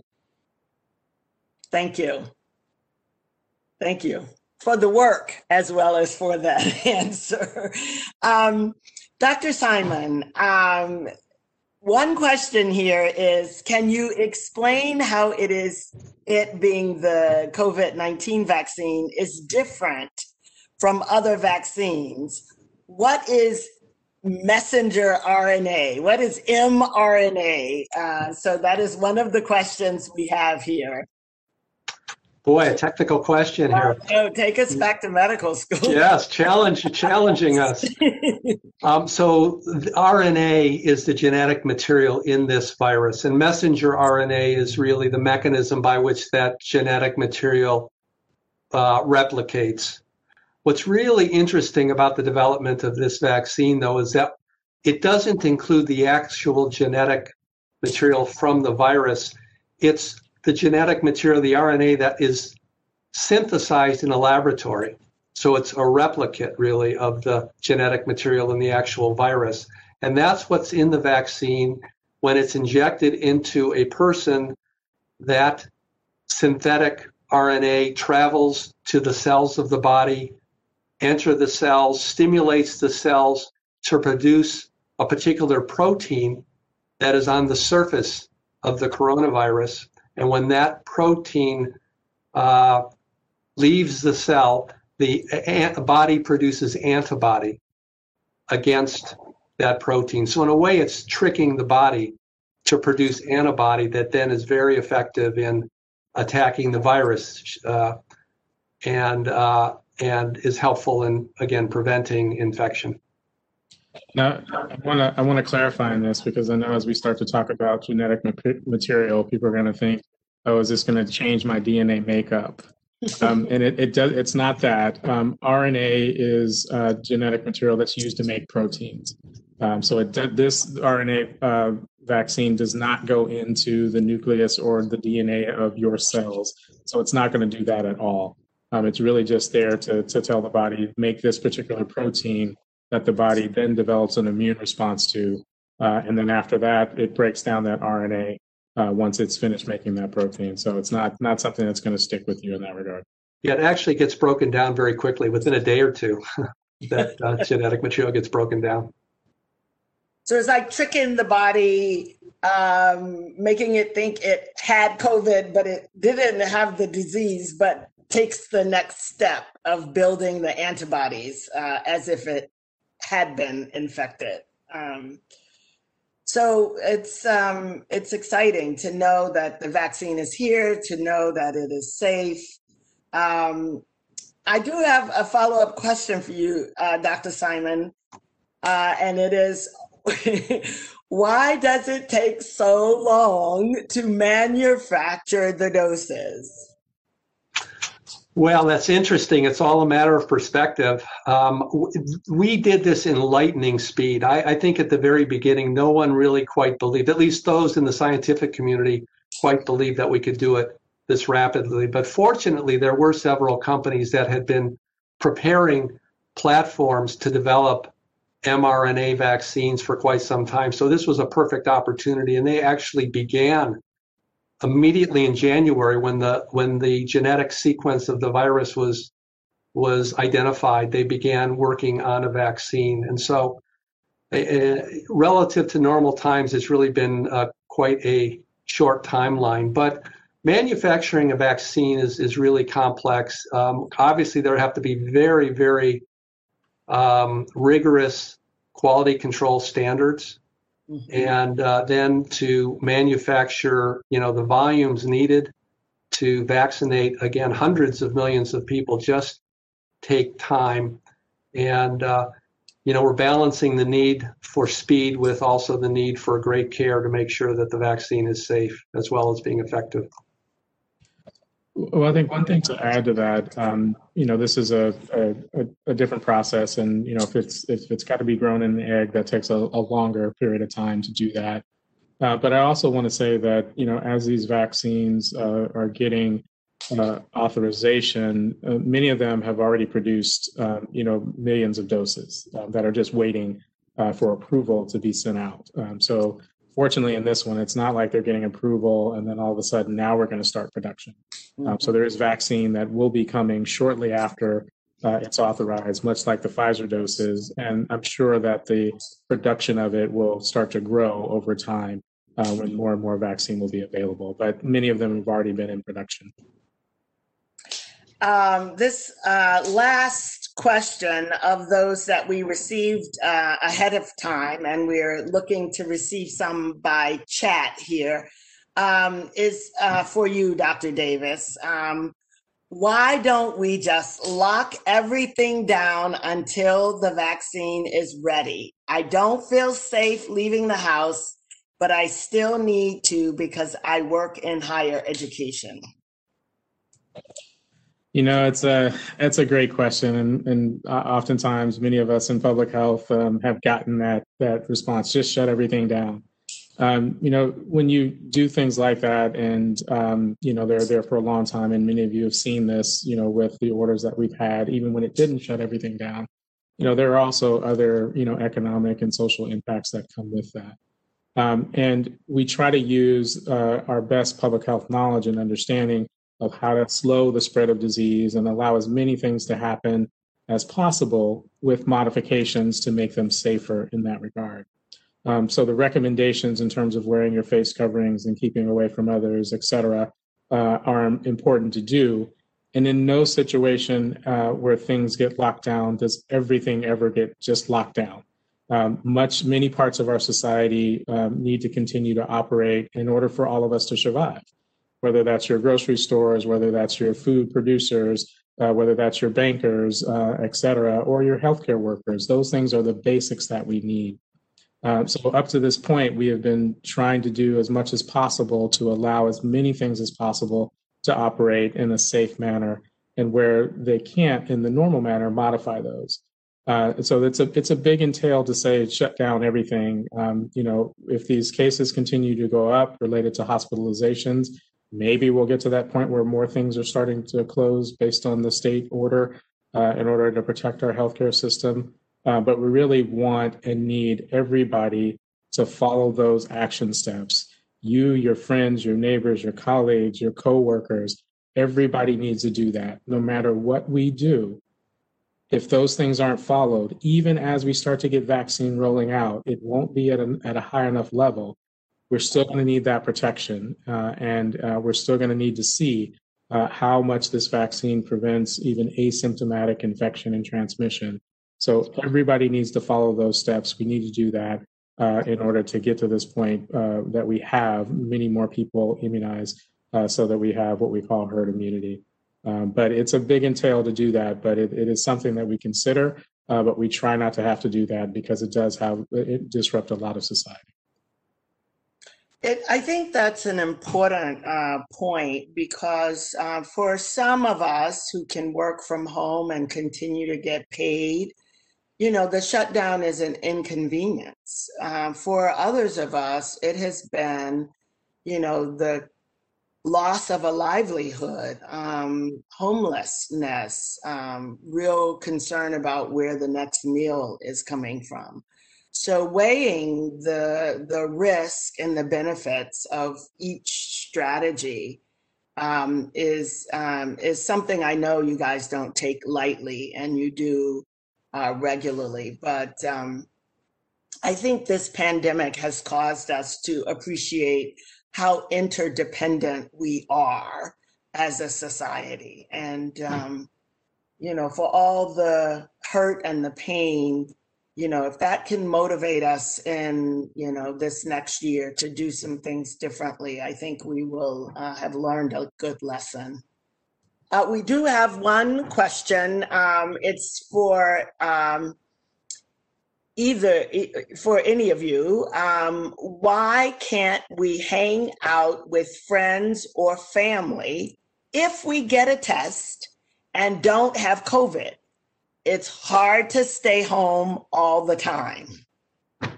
Thank you. Thank you for the work as well as for that answer. Um, Dr. Simon, um, one question here is Can you explain how it is, it being the COVID 19 vaccine, is different from other vaccines? What is messenger RNA? What is mRNA? Uh, so that is one of the questions we have here. Boy, a technical question here. Oh, take us back to medical school. yes, challenge, challenging us. Um, so RNA is the genetic material in this virus, and messenger RNA is really the mechanism by which that genetic material uh, replicates. What's really interesting about the development of this vaccine, though, is that it doesn't include the actual genetic material from the virus. It's the genetic material, the RNA that is synthesized in a laboratory. So it's a replicate, really, of the genetic material in the actual virus. And that's what's in the vaccine when it's injected into a person that synthetic RNA travels to the cells of the body enter the cells, stimulates the cells to produce a particular protein that is on the surface of the coronavirus. And when that protein uh, leaves the cell, the body produces antibody against that protein. So in a way, it's tricking the body to produce antibody that then is very effective in attacking the virus uh, and uh, and is helpful in again preventing infection. Now, I want to I want to clarify on this because I know as we start to talk about genetic material, people are going to think, "Oh, is this going to change my DNA makeup?" um, and it, it does. It's not that. Um, RNA is uh, genetic material that's used to make proteins. Um, so it, this RNA uh, vaccine does not go into the nucleus or the DNA of your cells. So it's not going to do that at all. Um, it's really just there to, to tell the body, make this particular protein that the body then develops an immune response to. Uh, and then after that, it breaks down that RNA uh, once it's finished making that protein. So it's not not something that's going to stick with you in that regard. Yeah, it actually gets broken down very quickly within a day or two. that uh, genetic material gets broken down. So it's like tricking the body, um, making it think it had COVID, but it didn't have the disease, but takes the next step of building the antibodies uh, as if it had been infected. Um, so it's um, it's exciting to know that the vaccine is here, to know that it is safe. Um, I do have a follow up question for you, uh, Dr. Simon, uh, and it is why does it take so long to manufacture the doses? Well, that's interesting. It's all a matter of perspective. Um, we did this in lightning speed. I, I, think at the very beginning, no one really quite believed, at least those in the scientific community, quite believed that we could do it this rapidly. But fortunately, there were several companies that had been preparing platforms to develop mRNA vaccines for quite some time. So this was a perfect opportunity, and they actually began immediately in January when the when the genetic sequence of the virus was was identified. They began working on a vaccine, and so uh, relative to normal times, it's really been uh, quite a short timeline, but. Manufacturing a vaccine is, is really complex. Um, obviously, there have to be very, very um, rigorous quality control standards, mm-hmm. and uh, then to manufacture, you know, the volumes needed to vaccinate again hundreds of millions of people just take time, and uh, you know we're balancing the need for speed with also the need for great care to make sure that the vaccine is safe as well as being effective. Well, I think one thing to add to that, um, you know, this is a, a, a, different process, and you know, if it's if it's got to be grown in the egg, that takes a, a longer period of time to do that. Uh, but I also want to say that you know, as these vaccines uh, are getting uh, authorization, uh, many of them have already produced, um, you know, millions of doses uh, that are just waiting uh, for approval to be sent out. Um, so fortunately in this one it's not like they're getting approval and then all of a sudden now we're going to start production mm-hmm. um, so there is vaccine that will be coming shortly after uh, it's authorized much like the pfizer doses and i'm sure that the production of it will start to grow over time uh, when more and more vaccine will be available but many of them have already been in production um, this uh, last question of those that we received uh, ahead of time, and we're looking to receive some by chat here, um, is uh, for you, Dr. Davis. Um, why don't we just lock everything down until the vaccine is ready? I don't feel safe leaving the house, but I still need to because I work in higher education. You know, it's a it's a great question, and and uh, oftentimes many of us in public health um, have gotten that that response. Just shut everything down. Um, you know, when you do things like that, and um, you know they're there for a long time, and many of you have seen this. You know, with the orders that we've had, even when it didn't shut everything down. You know, there are also other you know economic and social impacts that come with that. Um, and we try to use uh, our best public health knowledge and understanding of how to slow the spread of disease and allow as many things to happen as possible with modifications to make them safer in that regard. Um, so the recommendations in terms of wearing your face coverings and keeping away from others, et cetera, uh, are important to do. And in no situation uh, where things get locked down does everything ever get just locked down. Um, much, many parts of our society um, need to continue to operate in order for all of us to survive. Whether that's your grocery stores, whether that's your food producers, uh, whether that's your bankers, uh, et cetera, or your healthcare workers, those things are the basics that we need. Uh, so up to this point, we have been trying to do as much as possible to allow as many things as possible to operate in a safe manner, and where they can't in the normal manner, modify those. Uh, so it's a it's a big entail to say shut down everything. Um, you know, if these cases continue to go up related to hospitalizations, maybe we'll get to that point where more things are starting to close based on the state order uh, in order to protect our healthcare system. Uh, but we really want and need everybody to follow those action steps. You, your friends, your neighbors, your colleagues, your coworkers, everybody needs to do that. No matter what we do, if those things aren't followed, even as we start to get vaccine rolling out, it won't be at a, at a high enough level. We're still going to need that protection, uh, and uh, we're still going to need to see uh, how much this vaccine prevents even asymptomatic infection and transmission. So everybody needs to follow those steps. We need to do that uh, in order to get to this point uh, that we have many more people immunized, uh, so that we have what we call herd immunity. Um, but it's a big entail to do that, but it, it is something that we consider, but we try not to have to do that because it does have, it disrupt a lot of society. It, I think that's an important uh, point because uh, for some of us who can work from home and continue to get paid, you know, the shutdown is an inconvenience. Uh, for others of us, it has been, you know, the loss of a livelihood, um, homelessness, um, real concern about where the next meal is coming from. So weighing the the risk and the benefits of each strategy um, is um, is something I know you guys don't take lightly, and you do uh, regularly. But um, I think this pandemic has caused us to appreciate how interdependent we are as a society. And, hmm. um, you know, for all the hurt and the pain, you know, if that can motivate us in, you know, this next year to do some things differently, I think we will uh, have learned a good lesson. Uh, we do have one question. Um, it's for um, either for any of you um, why can't we hang out with friends or family if we get a test and don't have covid it's hard to stay home all the time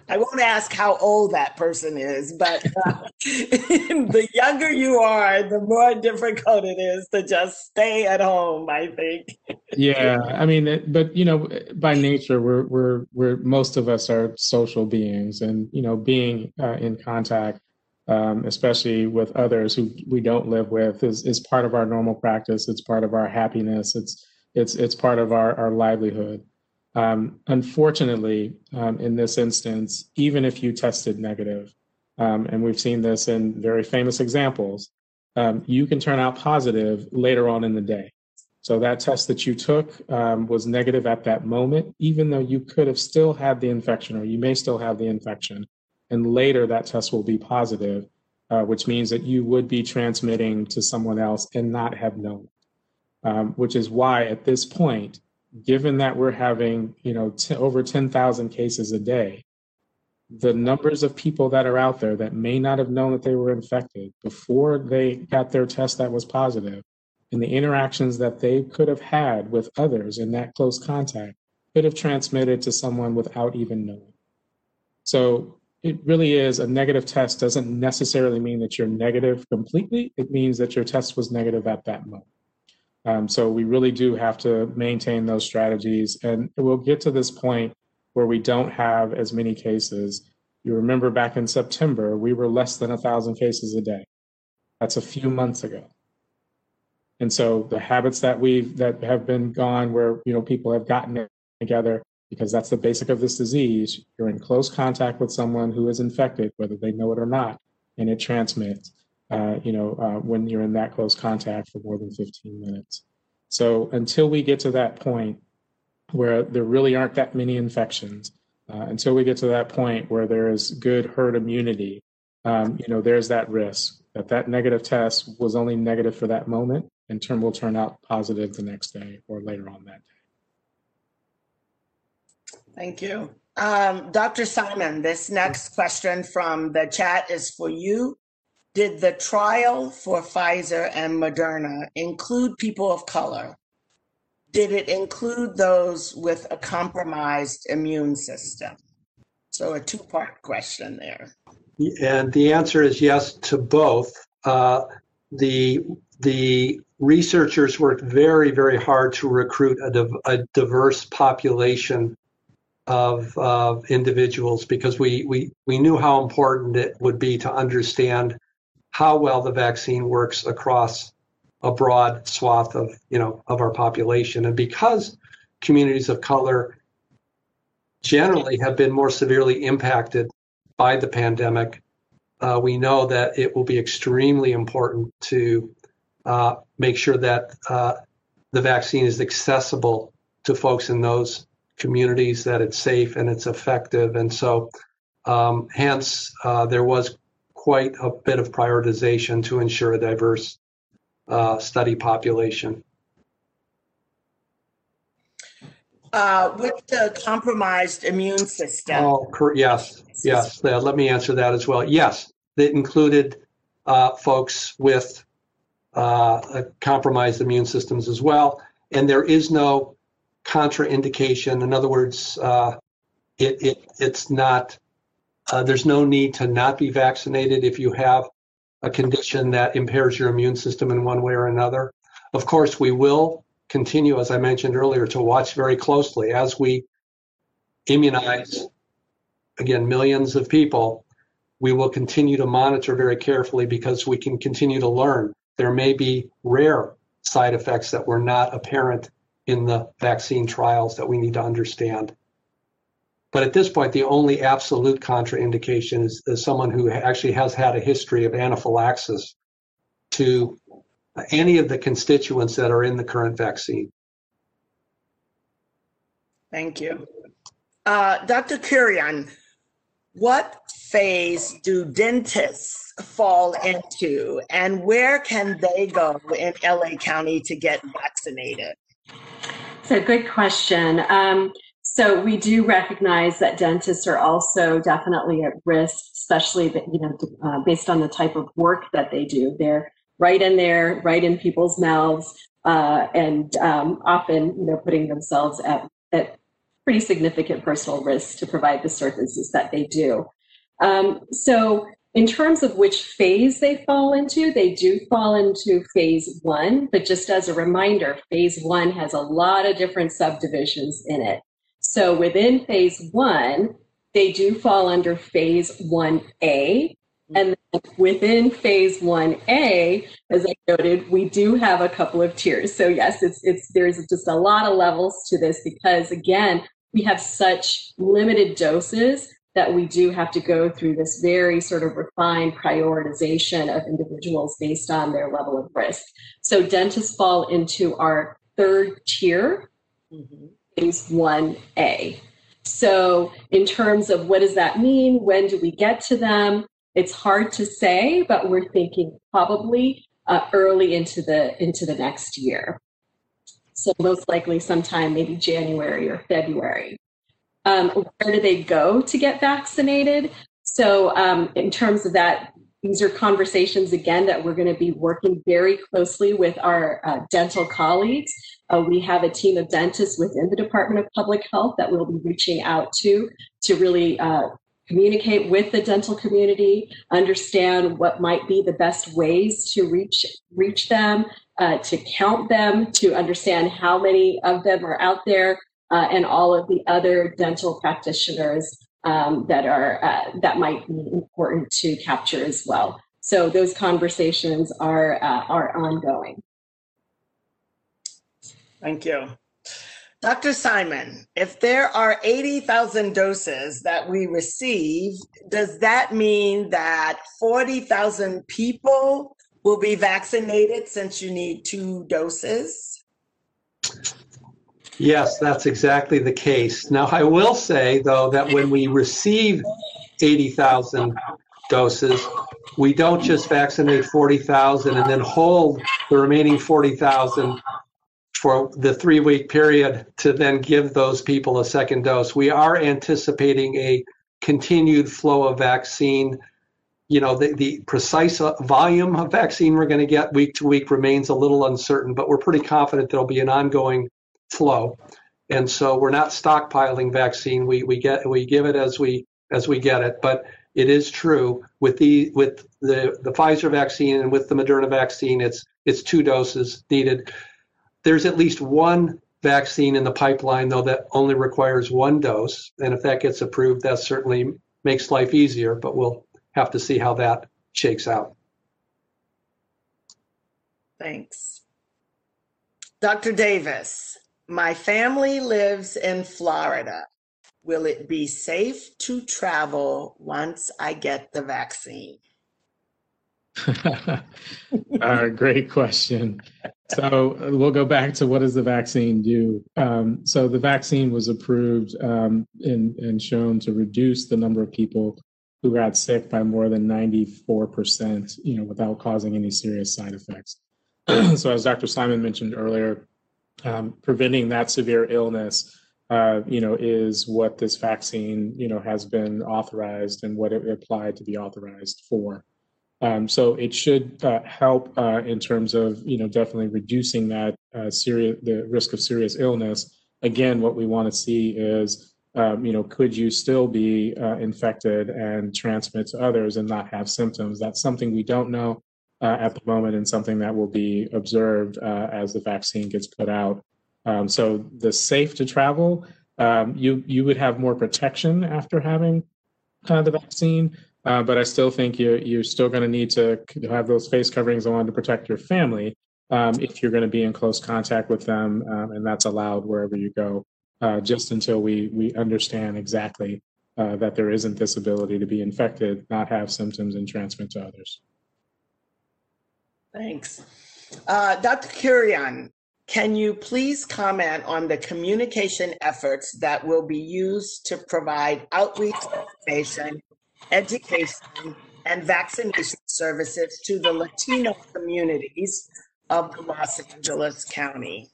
I won't ask how old that person is, but uh, the younger you are, the more difficult it is to just stay at home. I think. yeah, I mean, but you know, by nature, we're we're we're most of us are social beings, and you know, being uh, in contact, um, especially with others who we don't live with, is is part of our normal practice. It's part of our happiness. It's it's it's part of our our livelihood. Um, unfortunately, um, in this instance, even if you tested negative, um, and we've seen this in very famous examples, um, you can turn out positive later on in the day. So that test that you took um, was negative at that moment, even though you could have still had the infection, or you may still have the infection. And later that test will be positive, uh, which means that you would be transmitting to someone else and not have known. Um, which is why at this point, given that we're having, you know, t- over 10,000 cases a day, the numbers of people that are out there that may not have known that they were infected before they got their test that was positive, and the interactions that they could have had with others in that close contact could have transmitted to someone without even knowing. So it really is a negative test doesn't necessarily mean that you're negative completely. It means that your test was negative at that moment. Um, so we really do have to maintain those strategies. And we'll get to this point where we don't have as many cases. You remember back in September, we were less than a thousand cases a day. That's a few months ago. And so the habits that we've that have been gone where you know people have gotten together because that's the basic of this disease. You're in close contact with someone who is infected, whether they know it or not, and it transmits uh, you know, uh, when you're in that close contact for more than 15 minutes. So until we get to that point where there really aren't that many infections, uh, until we get to that point where there is good herd immunity, um, you know, there's that risk that that negative test was only negative for that moment and turn will turn out positive the next day or later on that day. Thank you. Um, Dr. Simon, this next question from the chat is for you. Did the trial for Pfizer and Moderna include people of color? Did it include those with a compromised immune system? So, a two part question there. And the answer is yes to both. Uh, the the researchers worked very, very hard to recruit a, a diverse population of uh, individuals because we, we, we knew how important it would be to understand how well the vaccine works across a broad swath of you know of our population and because communities of color generally have been more severely impacted by the pandemic uh, we know that it will be extremely important to uh, make sure that uh, the vaccine is accessible to folks in those communities, that it's safe and it's effective. And so, um, hence, uh, there was quite a bit of prioritization to ensure a diverse uh, study population. Uh, with the compromised immune system. Oh, yes, yes. let me answer that as well. Yes, it included uh, folks with uh, compromised immune systems as well. And there is no contraindication. In other words, uh, it, it, it's not, uh, there's no need to not be vaccinated if you have a condition that impairs your immune system in one way or another. Of course, we will continue, as I mentioned earlier, to watch very closely as we immunize, again, millions of people. We will continue to monitor very carefully because we can continue to learn there may be rare side effects that were not apparent in the vaccine trials that we need to understand. But at this point, the only absolute contraindication is, is someone who actually has had a history of anaphylaxis to any of the constituents that are in the current vaccine. Thank you. Uh, Dr. Kurian, what phase do dentists fall into and where can they go in LA County to get vaccinated? It's a good question. Um, so we do recognize that dentists are also definitely at risk, especially you know uh, based on the type of work that they do. They're right in there, right in people's mouths, uh, and um, often you know putting themselves at, at pretty significant personal risk to provide the services that they do. Um, so in terms of which phase they fall into, they do fall into phase one, but just as a reminder, phase one has a lot of different subdivisions in it. So within phase one, they do fall under phase 1A. And within phase 1A, as I noted, we do have a couple of tiers. So yes, it's it's there's just a lot of levels to this because again, we have such limited doses that we do have to go through this very sort of refined prioritization of individuals based on their level of risk. So dentists fall into our third tier, mm-hmm. Phase 1A. So in terms of what does that mean? When do we get to them? It's hard to say, but we're thinking probably uh, early into the into the next year. So most likely sometime maybe January or February. Um, where do they go to get vaccinated? So, um, in terms of that, these are conversations again that we're going to be working very closely with our uh, dental colleagues. Uh, we have a team of dentists within the Department of Public Health that we'll be reaching out to to really uh, communicate with the dental community, understand what might be the best ways to reach reach them, uh, to count them, to understand how many of them are out there, uh, and all of the other dental practitioners um, that are uh, that might be important to capture as well. So those conversations are uh, are ongoing. Thank you. Dr. Simon, if there are 80,000 doses that we receive, does that mean that 40,000 people will be vaccinated since you need two doses? Yes, that's exactly the case. Now, I will say, though, that when we receive 80,000 doses, we don't just vaccinate 40,000 and then hold the remaining 40,000 for the three week period to then give those people a second dose. We are anticipating a continued flow of vaccine. You know, the, the precise uh, volume of vaccine we're going to get week to week remains a little uncertain, but we're pretty confident there'll be an ongoing flow. And so we're not stockpiling vaccine. We, we get we give it as we as we get it. But it is true with the with the, the Pfizer vaccine and with the Moderna vaccine, it's it's two doses needed. There's at least one vaccine in the pipeline though that only requires one dose. And if that gets approved, that certainly makes life easier, but we'll have to see how that shakes out. Thanks. Dr. Davis, my family lives in Florida. Will it be safe to travel once I get the vaccine? uh, great question. So uh, we'll go back to what does the vaccine do? Um, so the vaccine was approved um, and, and shown to reduce the number of people who got sick by more than 94%, you know, without causing any serious side effects. so as Dr. Simon mentioned earlier, um, preventing that severe illness, uh, you know, is what this vaccine, you know, has been authorized and what it applied to be authorized for. Um, so it should uh, help uh, in terms of, you know, definitely reducing that uh, serious the risk of serious illness. Again, what we want to see is, um, you know, could you still be uh, infected and transmit to others and not have symptoms? That's something we don't know uh, at the moment and something that will be observed uh, as the vaccine gets put out. Um, so the safe to travel, um, you you would have more protection after having the vaccine, uh, but I still think you you're still going to need to have those face coverings on to protect your family um, if you're going to be in close contact with them, um, and that's allowed wherever you go. Uh, just until we we understand exactly uh, that there isn't this ability to be infected, not have symptoms, and transmit to others. Thanks. Uh, Dr. Kurian. can you please comment on the communication efforts that will be used to provide outreach information, education, and vaccination services to the Latino communities of the Los Angeles County?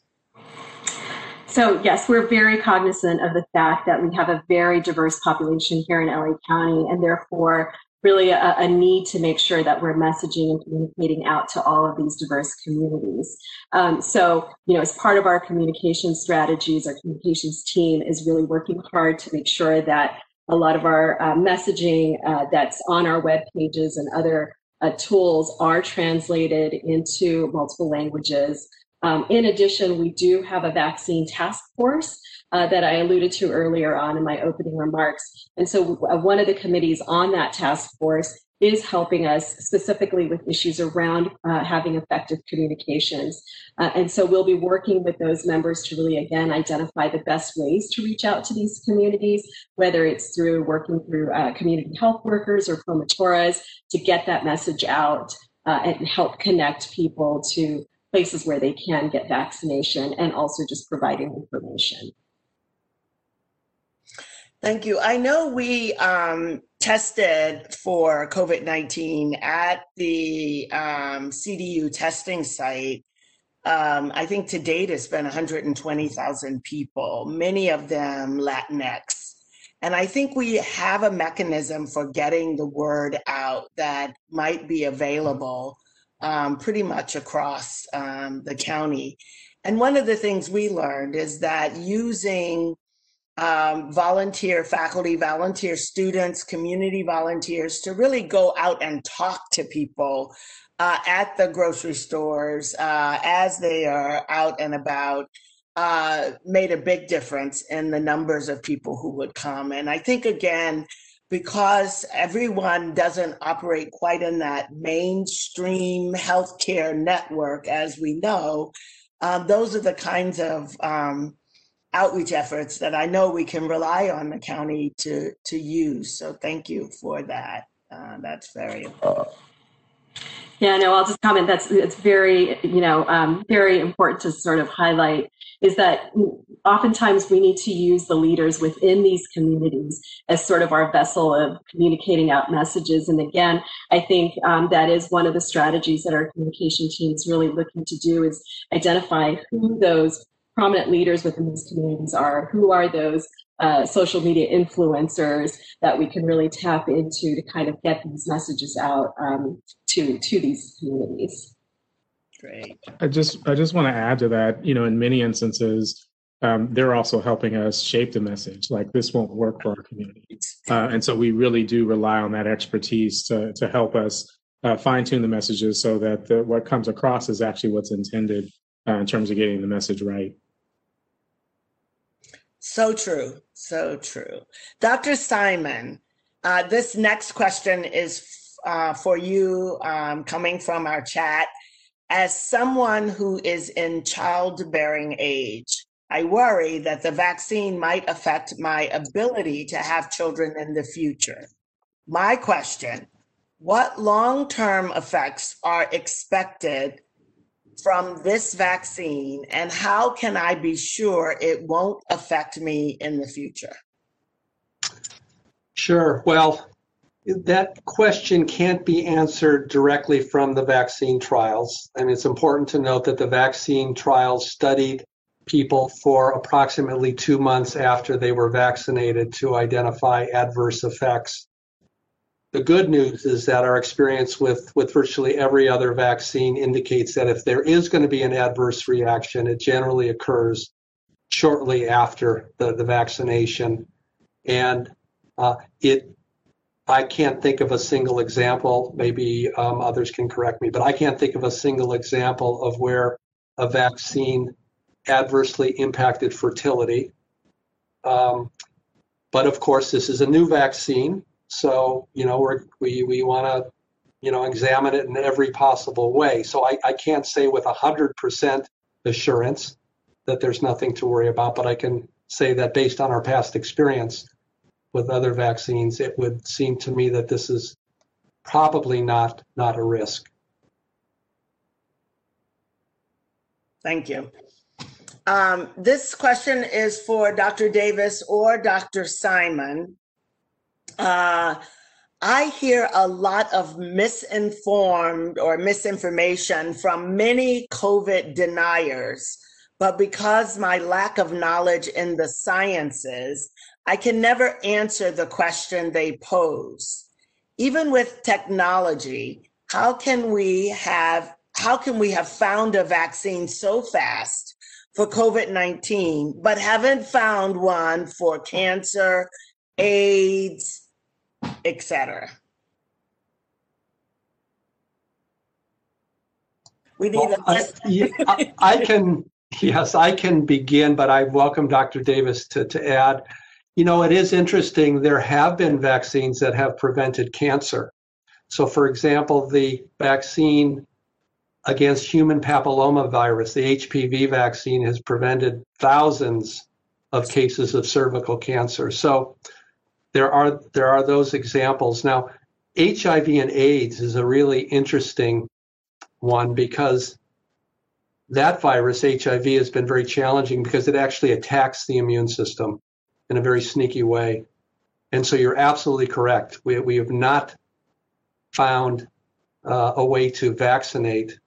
So, yes, we're very cognizant of the fact that we have a very diverse population here in LA County, and therefore really a, a, need to make sure that we're messaging and communicating out to all of these diverse communities. Um, so, you know, as part of our communication strategies, our communications team is really working hard to make sure that a lot of our uh, messaging uh, that's on our web pages and other uh, tools are translated into multiple languages. Um, in addition, we do have a vaccine task force uh, that I alluded to earlier on in my opening remarks. And so, uh, one of the committees on that task force is helping us specifically with issues around uh, having effective communications. Uh, and so we'll be working with those members to really, again, identify the best ways to reach out to these communities, whether it's through working through uh, community health workers or promotoras to get that message out uh, and help connect people to places where they can get vaccination and also just providing information. Thank you. I know we um, tested for COVID 19 at the um, CDU testing site. Um, I think to date it's been 120,000 people, many of them Latinx. And I think we have a mechanism for getting the word out that might be available um, pretty much across um, the county. And one of the things we learned is that using um, volunteer faculty, volunteer students, community volunteers to really go out and talk to people uh, at the grocery stores uh, as they are out and about uh, made a big difference in the numbers of people who would come. And I think, again, because everyone doesn't operate quite in that mainstream healthcare network, as we know, um, those are the kinds of um, outreach efforts that I know we can rely on the county to to use. So thank you for that. Uh, that's very important. Yeah, no, I'll just comment. That's it's very, you know, um, very important to sort of highlight is that oftentimes we need to use the leaders within these communities as sort of our vessel of communicating out messages. And again, I think um, that is one of the strategies that our communication team is really looking to do is identify who those prominent leaders within these communities are, who are those uh, social media influencers that we can really tap into to kind of get these messages out um, to to these communities. Great. I just I just want to add to that. You know, in many instances, um, they're also helping us shape the message. Like this won't work for our community, uh, and so we really do rely on that expertise to to help us uh, fine tune the messages so that the, what comes across is actually what's intended uh, in terms of getting the message right. So true. So true. Dr. Simon, uh, this next question is uh, for you um, coming from our chat. As someone who is in childbearing age, I worry that the vaccine might affect my ability to have children in the future. My question What long term effects are expected from this vaccine, and how can I be sure it won't affect me in the future? Sure. Well, that question can't be answered directly from the vaccine trials. And it's important to note that the vaccine trials studied people for approximately two months after they were vaccinated to identify adverse effects. The good news is that our experience with, with virtually every other vaccine indicates that if there is going to be an adverse reaction, it generally occurs shortly after the, the vaccination. And uh, it I can't think of a single example. Maybe um, others can correct me, but I can't think of a single example of where a vaccine adversely impacted fertility. Um, but of course, this is a new vaccine, so you know we're, we we want to you know examine it in every possible way. So I, I can't say with hundred percent assurance that there's nothing to worry about, but I can say that based on our past experience, with other vaccines, it would seem to me that this is probably not not a risk. Thank you. Um, this question is for Dr. Davis or Dr. Simon. Uh, I hear a lot of misinformed or misinformation from many COVID deniers, but because my lack of knowledge in the sciences, I can never answer the question they pose. Even with technology, how can we have how can we have found a vaccine so fast for COVID-19 but haven't found one for cancer, AIDS, etc. We need well, a I, I, I can yes, I can begin, but I welcome Dr. Davis to, to add you know, it is interesting. There have been vaccines that have prevented cancer. So, for example, the vaccine against human papilloma virus, the HPV vaccine, has prevented thousands of cases of cervical cancer. So, there are there are those examples. Now, HIV and AIDS is a really interesting one because that virus, HIV, has been very challenging because it actually attacks the immune system in a very sneaky way. And so you're absolutely correct. We, we have not found uh, a way to vaccinate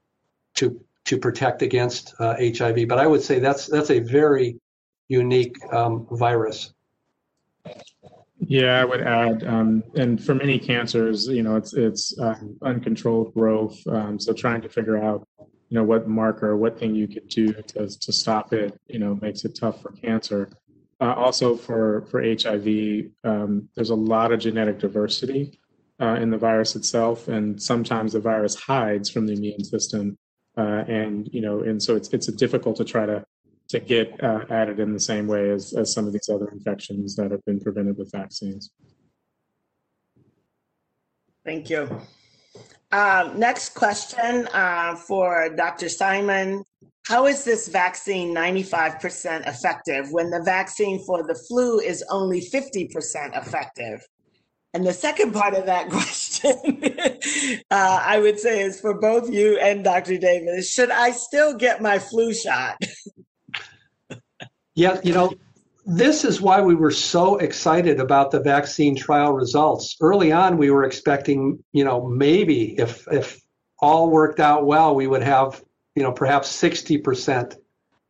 to to protect against uh, HIV. But I would say that's that's a very unique um, virus. Yeah, I would add, um, and for many cancers, you know, it's it's um, uncontrolled growth. Um, so trying to figure out, you know, what marker, what thing you could do to to stop it, you know, makes it tough for cancer. Uh, also for for HIV, um, there's a lot of genetic diversity uh, in the virus itself, and sometimes the virus hides from the immune system, uh, and you know, and so it's it's difficult to try to to get uh, at it in the same way as as some of these other infections that have been prevented with vaccines. Thank you. Um, next question uh, for Dr. Simon. How is this vaccine 95% effective when the vaccine for the flu is only 50% effective? And the second part of that question, uh, I would say, is for both you and Dr. Davis. Should I still get my flu shot? yeah, you know, this is why we were so excited about the vaccine trial results. Early on, we were expecting, you know, maybe if if all worked out well, we would have, you know, perhaps 60%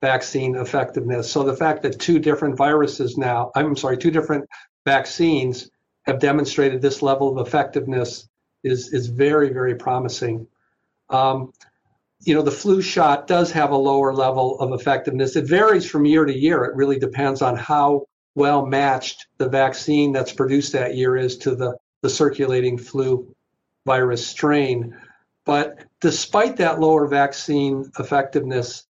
vaccine effectiveness. So the fact that two different viruses now, I'm sorry, two different vaccines have demonstrated this level of effectiveness is is very very promising. Um, you know, the flu shot does have a lower level of effectiveness. It varies from year to year. It really depends on how well matched the vaccine that's produced that year is to the, the circulating flu virus strain. But despite that lower vaccine effectiveness,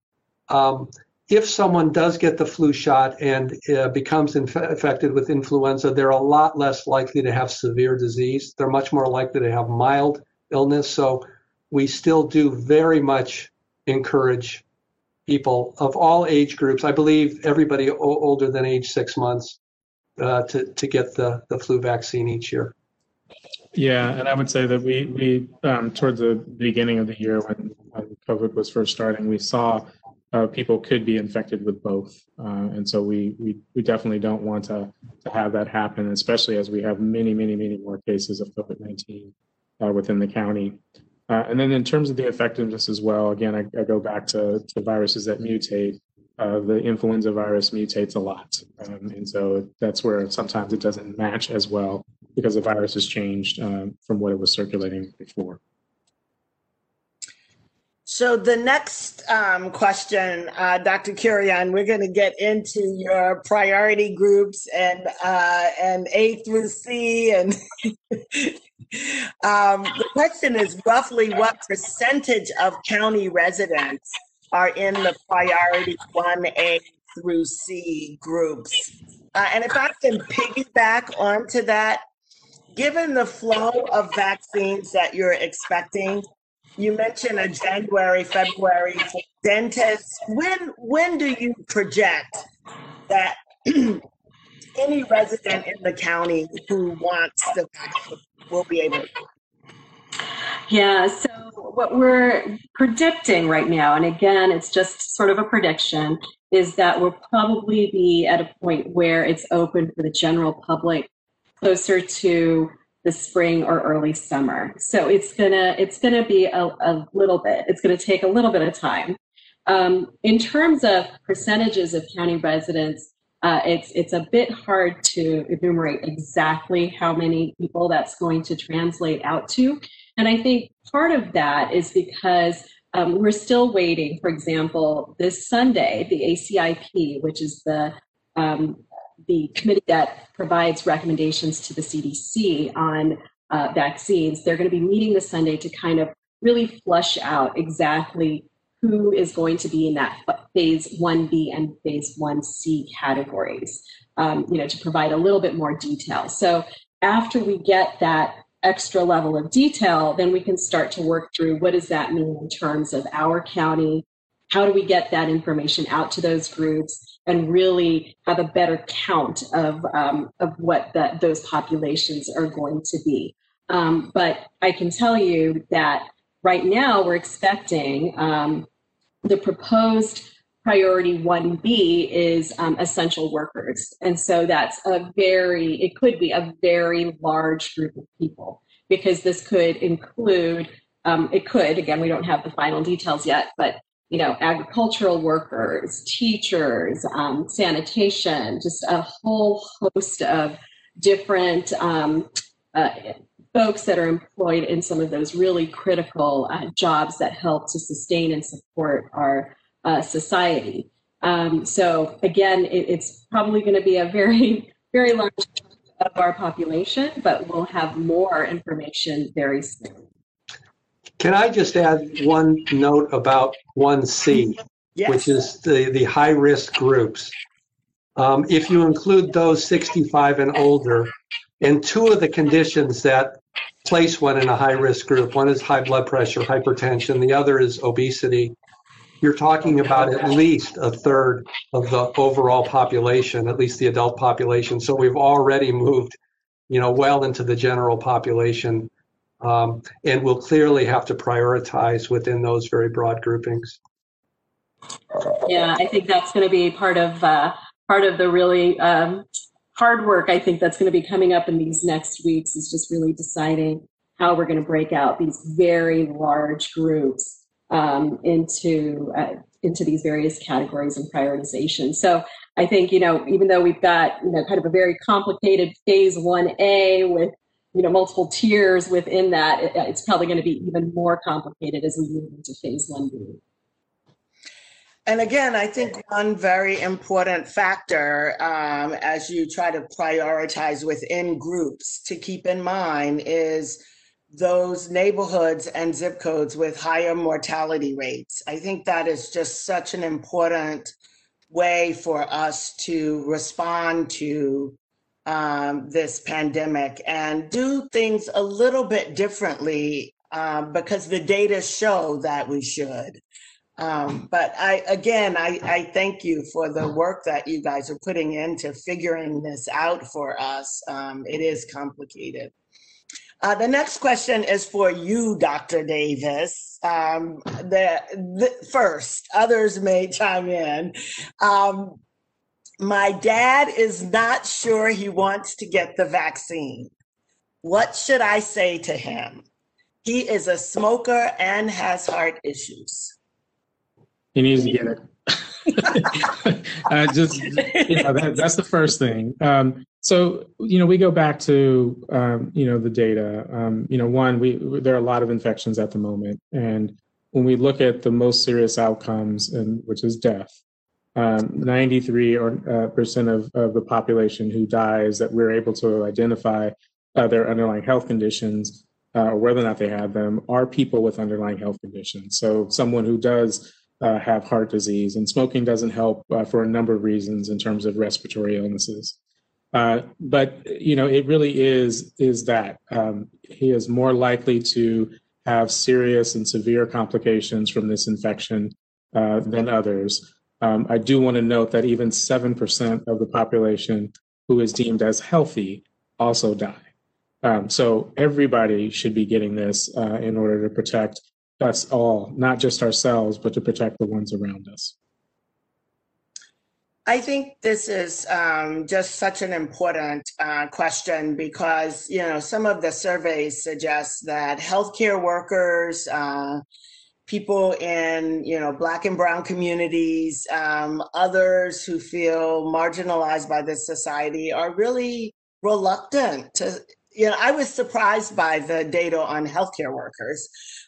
um, if someone does get the flu shot and uh, becomes inf- infected with influenza, they're a lot less likely to have severe disease. They're much more likely to have mild illness. So we still do very much encourage people of all age groups. I believe everybody o- older than age six months uh, to to get the the flu vaccine each year. Yeah, and I would say that we we um, towards the beginning of the year when, when COVID was first starting, we saw uh, people could be infected with both. Uh, and so we, we, we definitely don't want to, to have that happen, especially as we have many, many, many more cases of COVID 19 uh, within the county. Uh, and then in terms of the effectiveness as well, again, I, I go back to, to viruses that mutate. Uh, the influenza virus mutates a lot. Um, and so that's where sometimes it doesn't match as well because the virus has changed um, from what it was circulating before. So the next um, question, uh, Dr. Kurian, we're going to get into your priority groups and uh, and A through C, and um, the question is roughly what percentage of county residents are in the priority one A through C groups? Uh, and if I can piggyback onto that, given the flow of vaccines that you're expecting you mentioned a January, February for dentists. When when do you project that any resident in the county who wants the vaccine will be able to? Yeah, so what we're predicting right now, and again, it's just sort of a prediction, is that we'll probably be at a point where it's open for the general public closer to the spring or early summer. So it's gonna it's gonna be a, a little bit. It's gonna take a little bit of time. Um, in terms of percentages of county residents, uh, it's it's a bit hard to enumerate exactly how many people that's going to translate out to, and I think part of that is because um, we're still waiting. For example, this Sunday, the ACIP, which is the um, the committee that provides recommendations to the CDC on uh, vaccines, they're going to be meeting this Sunday to kind of really flush out exactly who is going to be in that phase 1B and phase 1C categories, um, you know, to provide a little bit more detail. So after we get that extra level of detail, then we can start to work through what does that mean in terms of our county, how do we get that information out to those groups and really have a better count of, um, of what the, those populations are going to be. Um, but I can tell you that right now we're expecting um, the proposed priority 1B is um, essential workers. And so that's a very, it could be a very large group of people because this could include, um, it could, again, we don't have the final details yet, but you know, agricultural workers, teachers, um, sanitation, just a whole host of different um, uh, folks that are employed in some of those really critical uh, jobs that help to sustain and support our uh, society. Um, so again, it, it's probably going to be a very, very large of our population, but we'll have more information very soon. Can I just add one note about 1C, yes. which is the, the high risk groups? Um, if you include those 65 and older, and two of the conditions that place one in a high risk group, one is high blood pressure, hypertension, the other is obesity, you're talking about at least a third of the overall population, at least the adult population. So we've already moved you know, well into the general population. Um, and we'll clearly have to prioritize within those very broad groupings. Yeah, I think that's going to be part of uh, part of the really um, hard work. I think that's going to be coming up in these next weeks is just really deciding how we're going to break out these very large groups um, into uh, into these various categories and prioritization. So I think you know even though we've got you know kind of a very complicated phase one A with you know multiple tiers within that, it, it's probably going to be even more complicated as we move into phase one B. And again, I think one very important factor um, as you try to prioritize within groups to keep in mind is those neighborhoods and zip codes with higher mortality rates. I think that is just such an important way for us to respond to um, this pandemic and do things a little bit differently um, because the data show that we should. Um, but I, again, I, I thank you for the work that you guys are putting into figuring this out for us. Um, it is complicated. Uh, the next question is for you, Dr. Davis. Um, the, the, first, others may chime in. Um, my dad is not sure he wants to get the vaccine. What should I say to him? He is a smoker and has heart issues. He needs to get it. just you know, that, that's the first thing. Um, so you know, we go back to um, you know the data. Um, you know, one, we there are a lot of infections at the moment, and when we look at the most serious outcomes, and which is death, um, 93 or uh, percent of, of the population who dies that we're able to identify uh, their underlying health conditions uh, or whether or not they have them are people with underlying health conditions. So someone who does uh, have heart disease, and smoking doesn't help uh, for a number of reasons in terms of respiratory illnesses. Uh, but you know, it really is is that um, he is more likely to have serious and severe complications from this infection uh, than others. Um, I do want to note that even seven percent of the population who is deemed as healthy also die. Um, so everybody should be getting this uh, in order to protect us all, not just ourselves, but to protect the ones around us? I think this is um, just such an important uh, question because you know some of the surveys suggest that healthcare workers, uh, people in you know Black and Brown communities, um, others who feel marginalized by this society, are really reluctant to. You know, I was surprised by the data on healthcare workers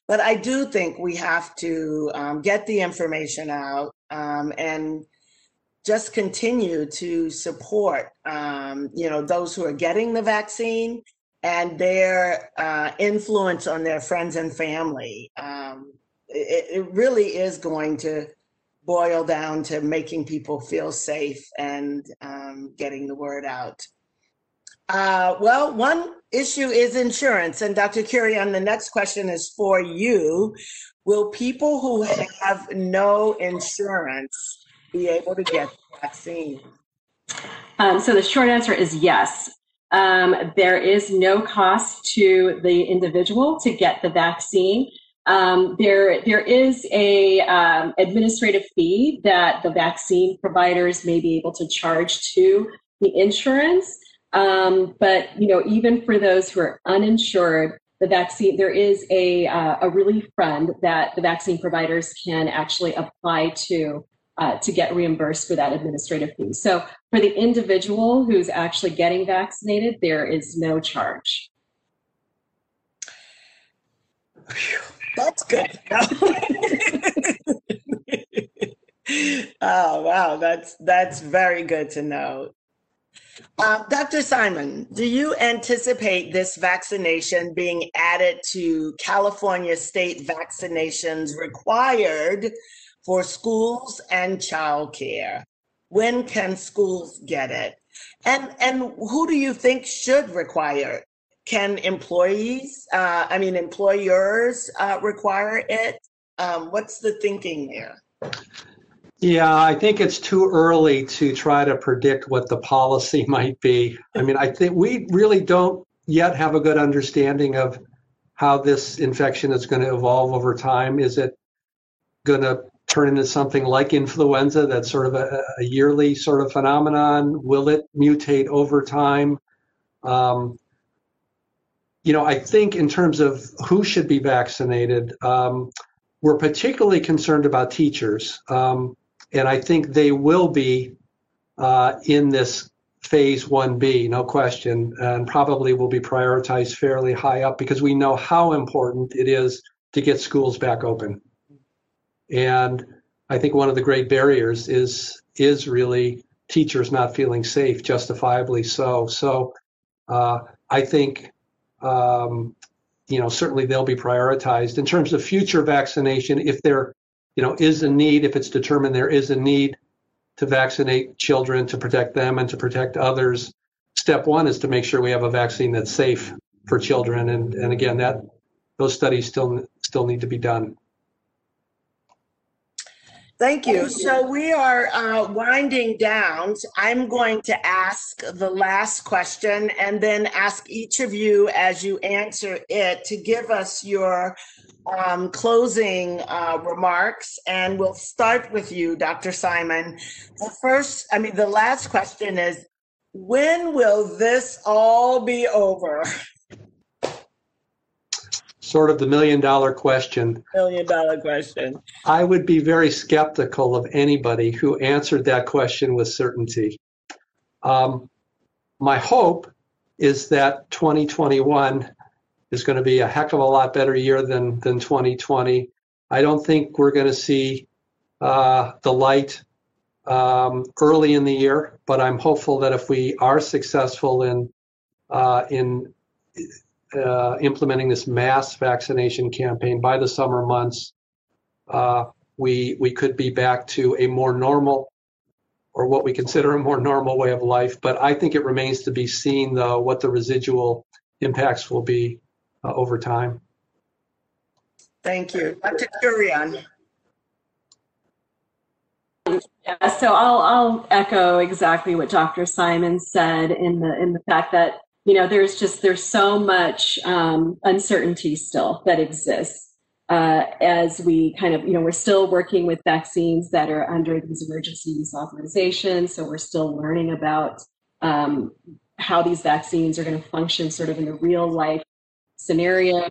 but I do think we have to um, get the information out um, and just continue to support, um, you know, those who are getting the vaccine and their uh, influence on their friends and family. It, it really is going to boil down to making people feel safe and um, getting the word out. Uh, well, one issue is insurance. And Dr. Kurian, the next question is for you. Will people who have no insurance be able to get the vaccine? Um, so the short answer is yes. Um, there is no cost to the individual to get the vaccine. Um, there, there is a um, administrative fee that the vaccine providers may be able to charge to the insurance. Um, but you know, even for those who are uninsured, the vaccine there is a uh, a relief fund that the vaccine providers can actually apply to uh, to get reimbursed for that administrative fee. So for the individual who's actually getting vaccinated, there is no charge. That's good. oh wow, that's that's very good to know. Uh, Dr. Simon, do you anticipate this vaccination being added to California state vaccinations required for schools and childcare? When can schools get it? And and who do you think should require it? Can employees, uh, I mean employers, uh, require it? Um, what's the thinking there? Yeah, I think it's too early to try to predict what the policy might be. I mean, I think we really don't yet have a good understanding of how this infection is going to evolve over time. Is it going to turn into something like influenza that's sort of a, a yearly sort of phenomenon? Will it mutate over time? Um, you know, I think in terms of who should be vaccinated, um, we're particularly concerned about teachers. Um, and I think they will be uh, in this phase 1B, no question, and probably will be prioritized fairly high up because we know how important it is to get schools back open. And I think one of the great barriers is is really teachers not feeling safe, justifiably so. So uh, I think um, you know certainly they'll be prioritized. In terms of future vaccination if there you know is a need if it's determined there is a need to vaccinate children to protect them and to protect others step one is to make sure we have a vaccine that's safe for children. And and again that those studies still still need to be done Thank you. So we are uh, winding down. I'm going to ask the last question and then ask each of you as you answer it to give us your um, closing uh, remarks. And we'll start with you, Dr. Simon. The first, I mean, the last question is when will this all be over? sort of the million dollar question. Million dollar question. I would be very skeptical of anybody who answered that question with certainty. Um, my hope is that 2021 is going to be a heck of a lot better year than, than 2020. I don't think we're going to see uh, the light um, early in the year, but I'm hopeful that if we are successful in uh, in uh, implementing this mass vaccination campaign by the summer months, uh, we we could be back to a more normal, or what we consider a more normal way of life. But I think it remains to be seen, though, what the residual impacts will be uh, over time. Thank you, Dr. Kurian. Yeah, so I'll I'll echo exactly what Dr. Simon said in the in the fact that you know there's just there's so much um, uncertainty still that exists uh, as we kind of you know we're still working with vaccines that are under these emergency use authorizations. So we're still learning about um, how these vaccines are going to function sort of in a real life scenario.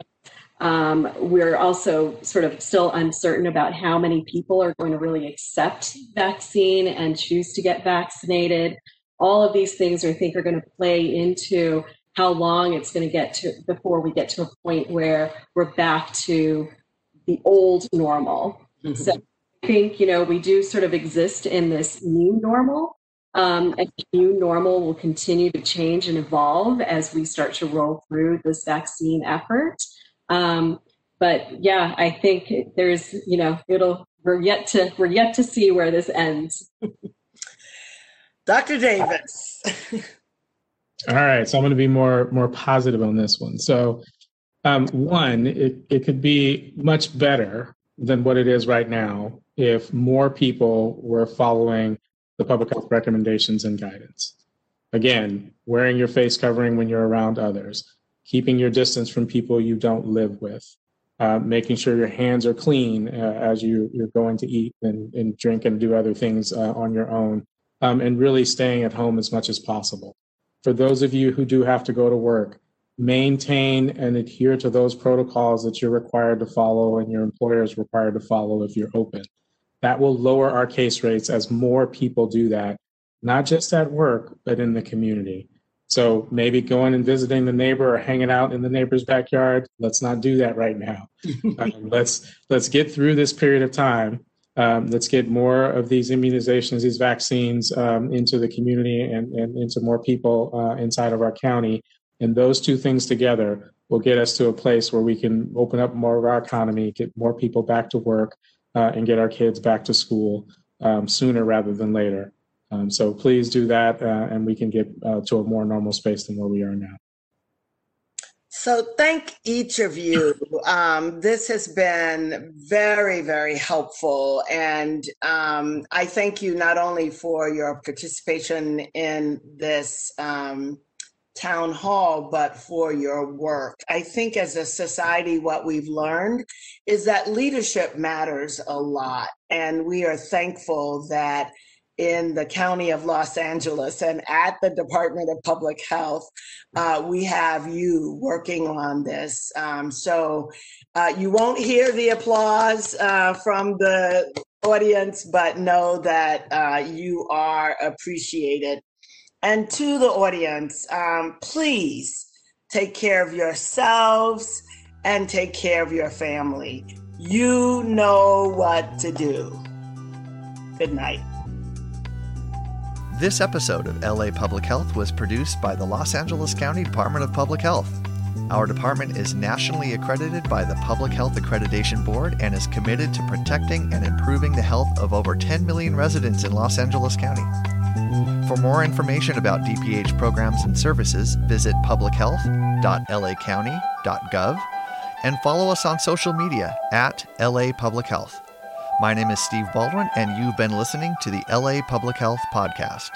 Um, we're also sort of still uncertain about how many people are going to really accept vaccine and choose to get vaccinated all of these things I think are going to play into how long it's going to get to before we get to a point where we're back to the old normal. Mm-hmm. So I think, you know, we do sort of exist in this new normal. Um, and new normal will continue to change and evolve as we start to roll through this vaccine effort. Um, but yeah, I think there's, you know, it'll, we're yet to, we're yet to see where this ends. Dr. Davis. All right, so I'm going to be more more positive on this one. So, um, one, it, it could be much better than what it is right now if more people were following the public health recommendations and guidance. Again, wearing your face covering when you're around others, keeping your distance from people you don't live with, uh, making sure your hands are clean uh, as you, you're going to eat and, and drink and do other things uh, on your own um, and really staying at home as much as possible. For those of you who do have to go to work, maintain and adhere to those protocols that you're required to follow and your employer is required to follow if you're open. That will lower our case rates as more people do that, not just at work, but in the community. So maybe going and visiting the neighbor or hanging out in the neighbor's backyard. Let's not do that right now. um, let's let's get through this period of time um, let's get more of these immunizations, these vaccines um, into the community and, and into more people uh, inside of our county. And those two things together will get us to a place where we can open up more of our economy, get more people back to work, uh, and get our kids back to school um, sooner rather than later. Um, so please do that, uh, and we can get uh, to a more normal space than where we are now. So, thank each of you. Um, this has been very, very helpful. And um, I thank you not only for your participation in this um, town hall, but for your work. I think as a society, what we've learned is that leadership matters a lot. And we are thankful that in the county of Los Angeles and at the Department of Public Health, uh, we have you working on this. Um, so uh, you won't hear the applause uh, from the audience, but know that uh, you are appreciated. And to the audience, um, please take care of yourselves and take care of your family. You know what to do. Good night. This episode of LA Public Health was produced by the Los Angeles County Department of Public Health. Our department is nationally accredited by the Public Health Accreditation Board and is committed to protecting and improving the health of over 10 million residents in Los Angeles County. For more information about DPH programs and services, visit publichealth.lacounty.gov and follow us on social media at LA Public Health. My name is Steve Baldwin, and you've been listening to the LA Public Health Podcast.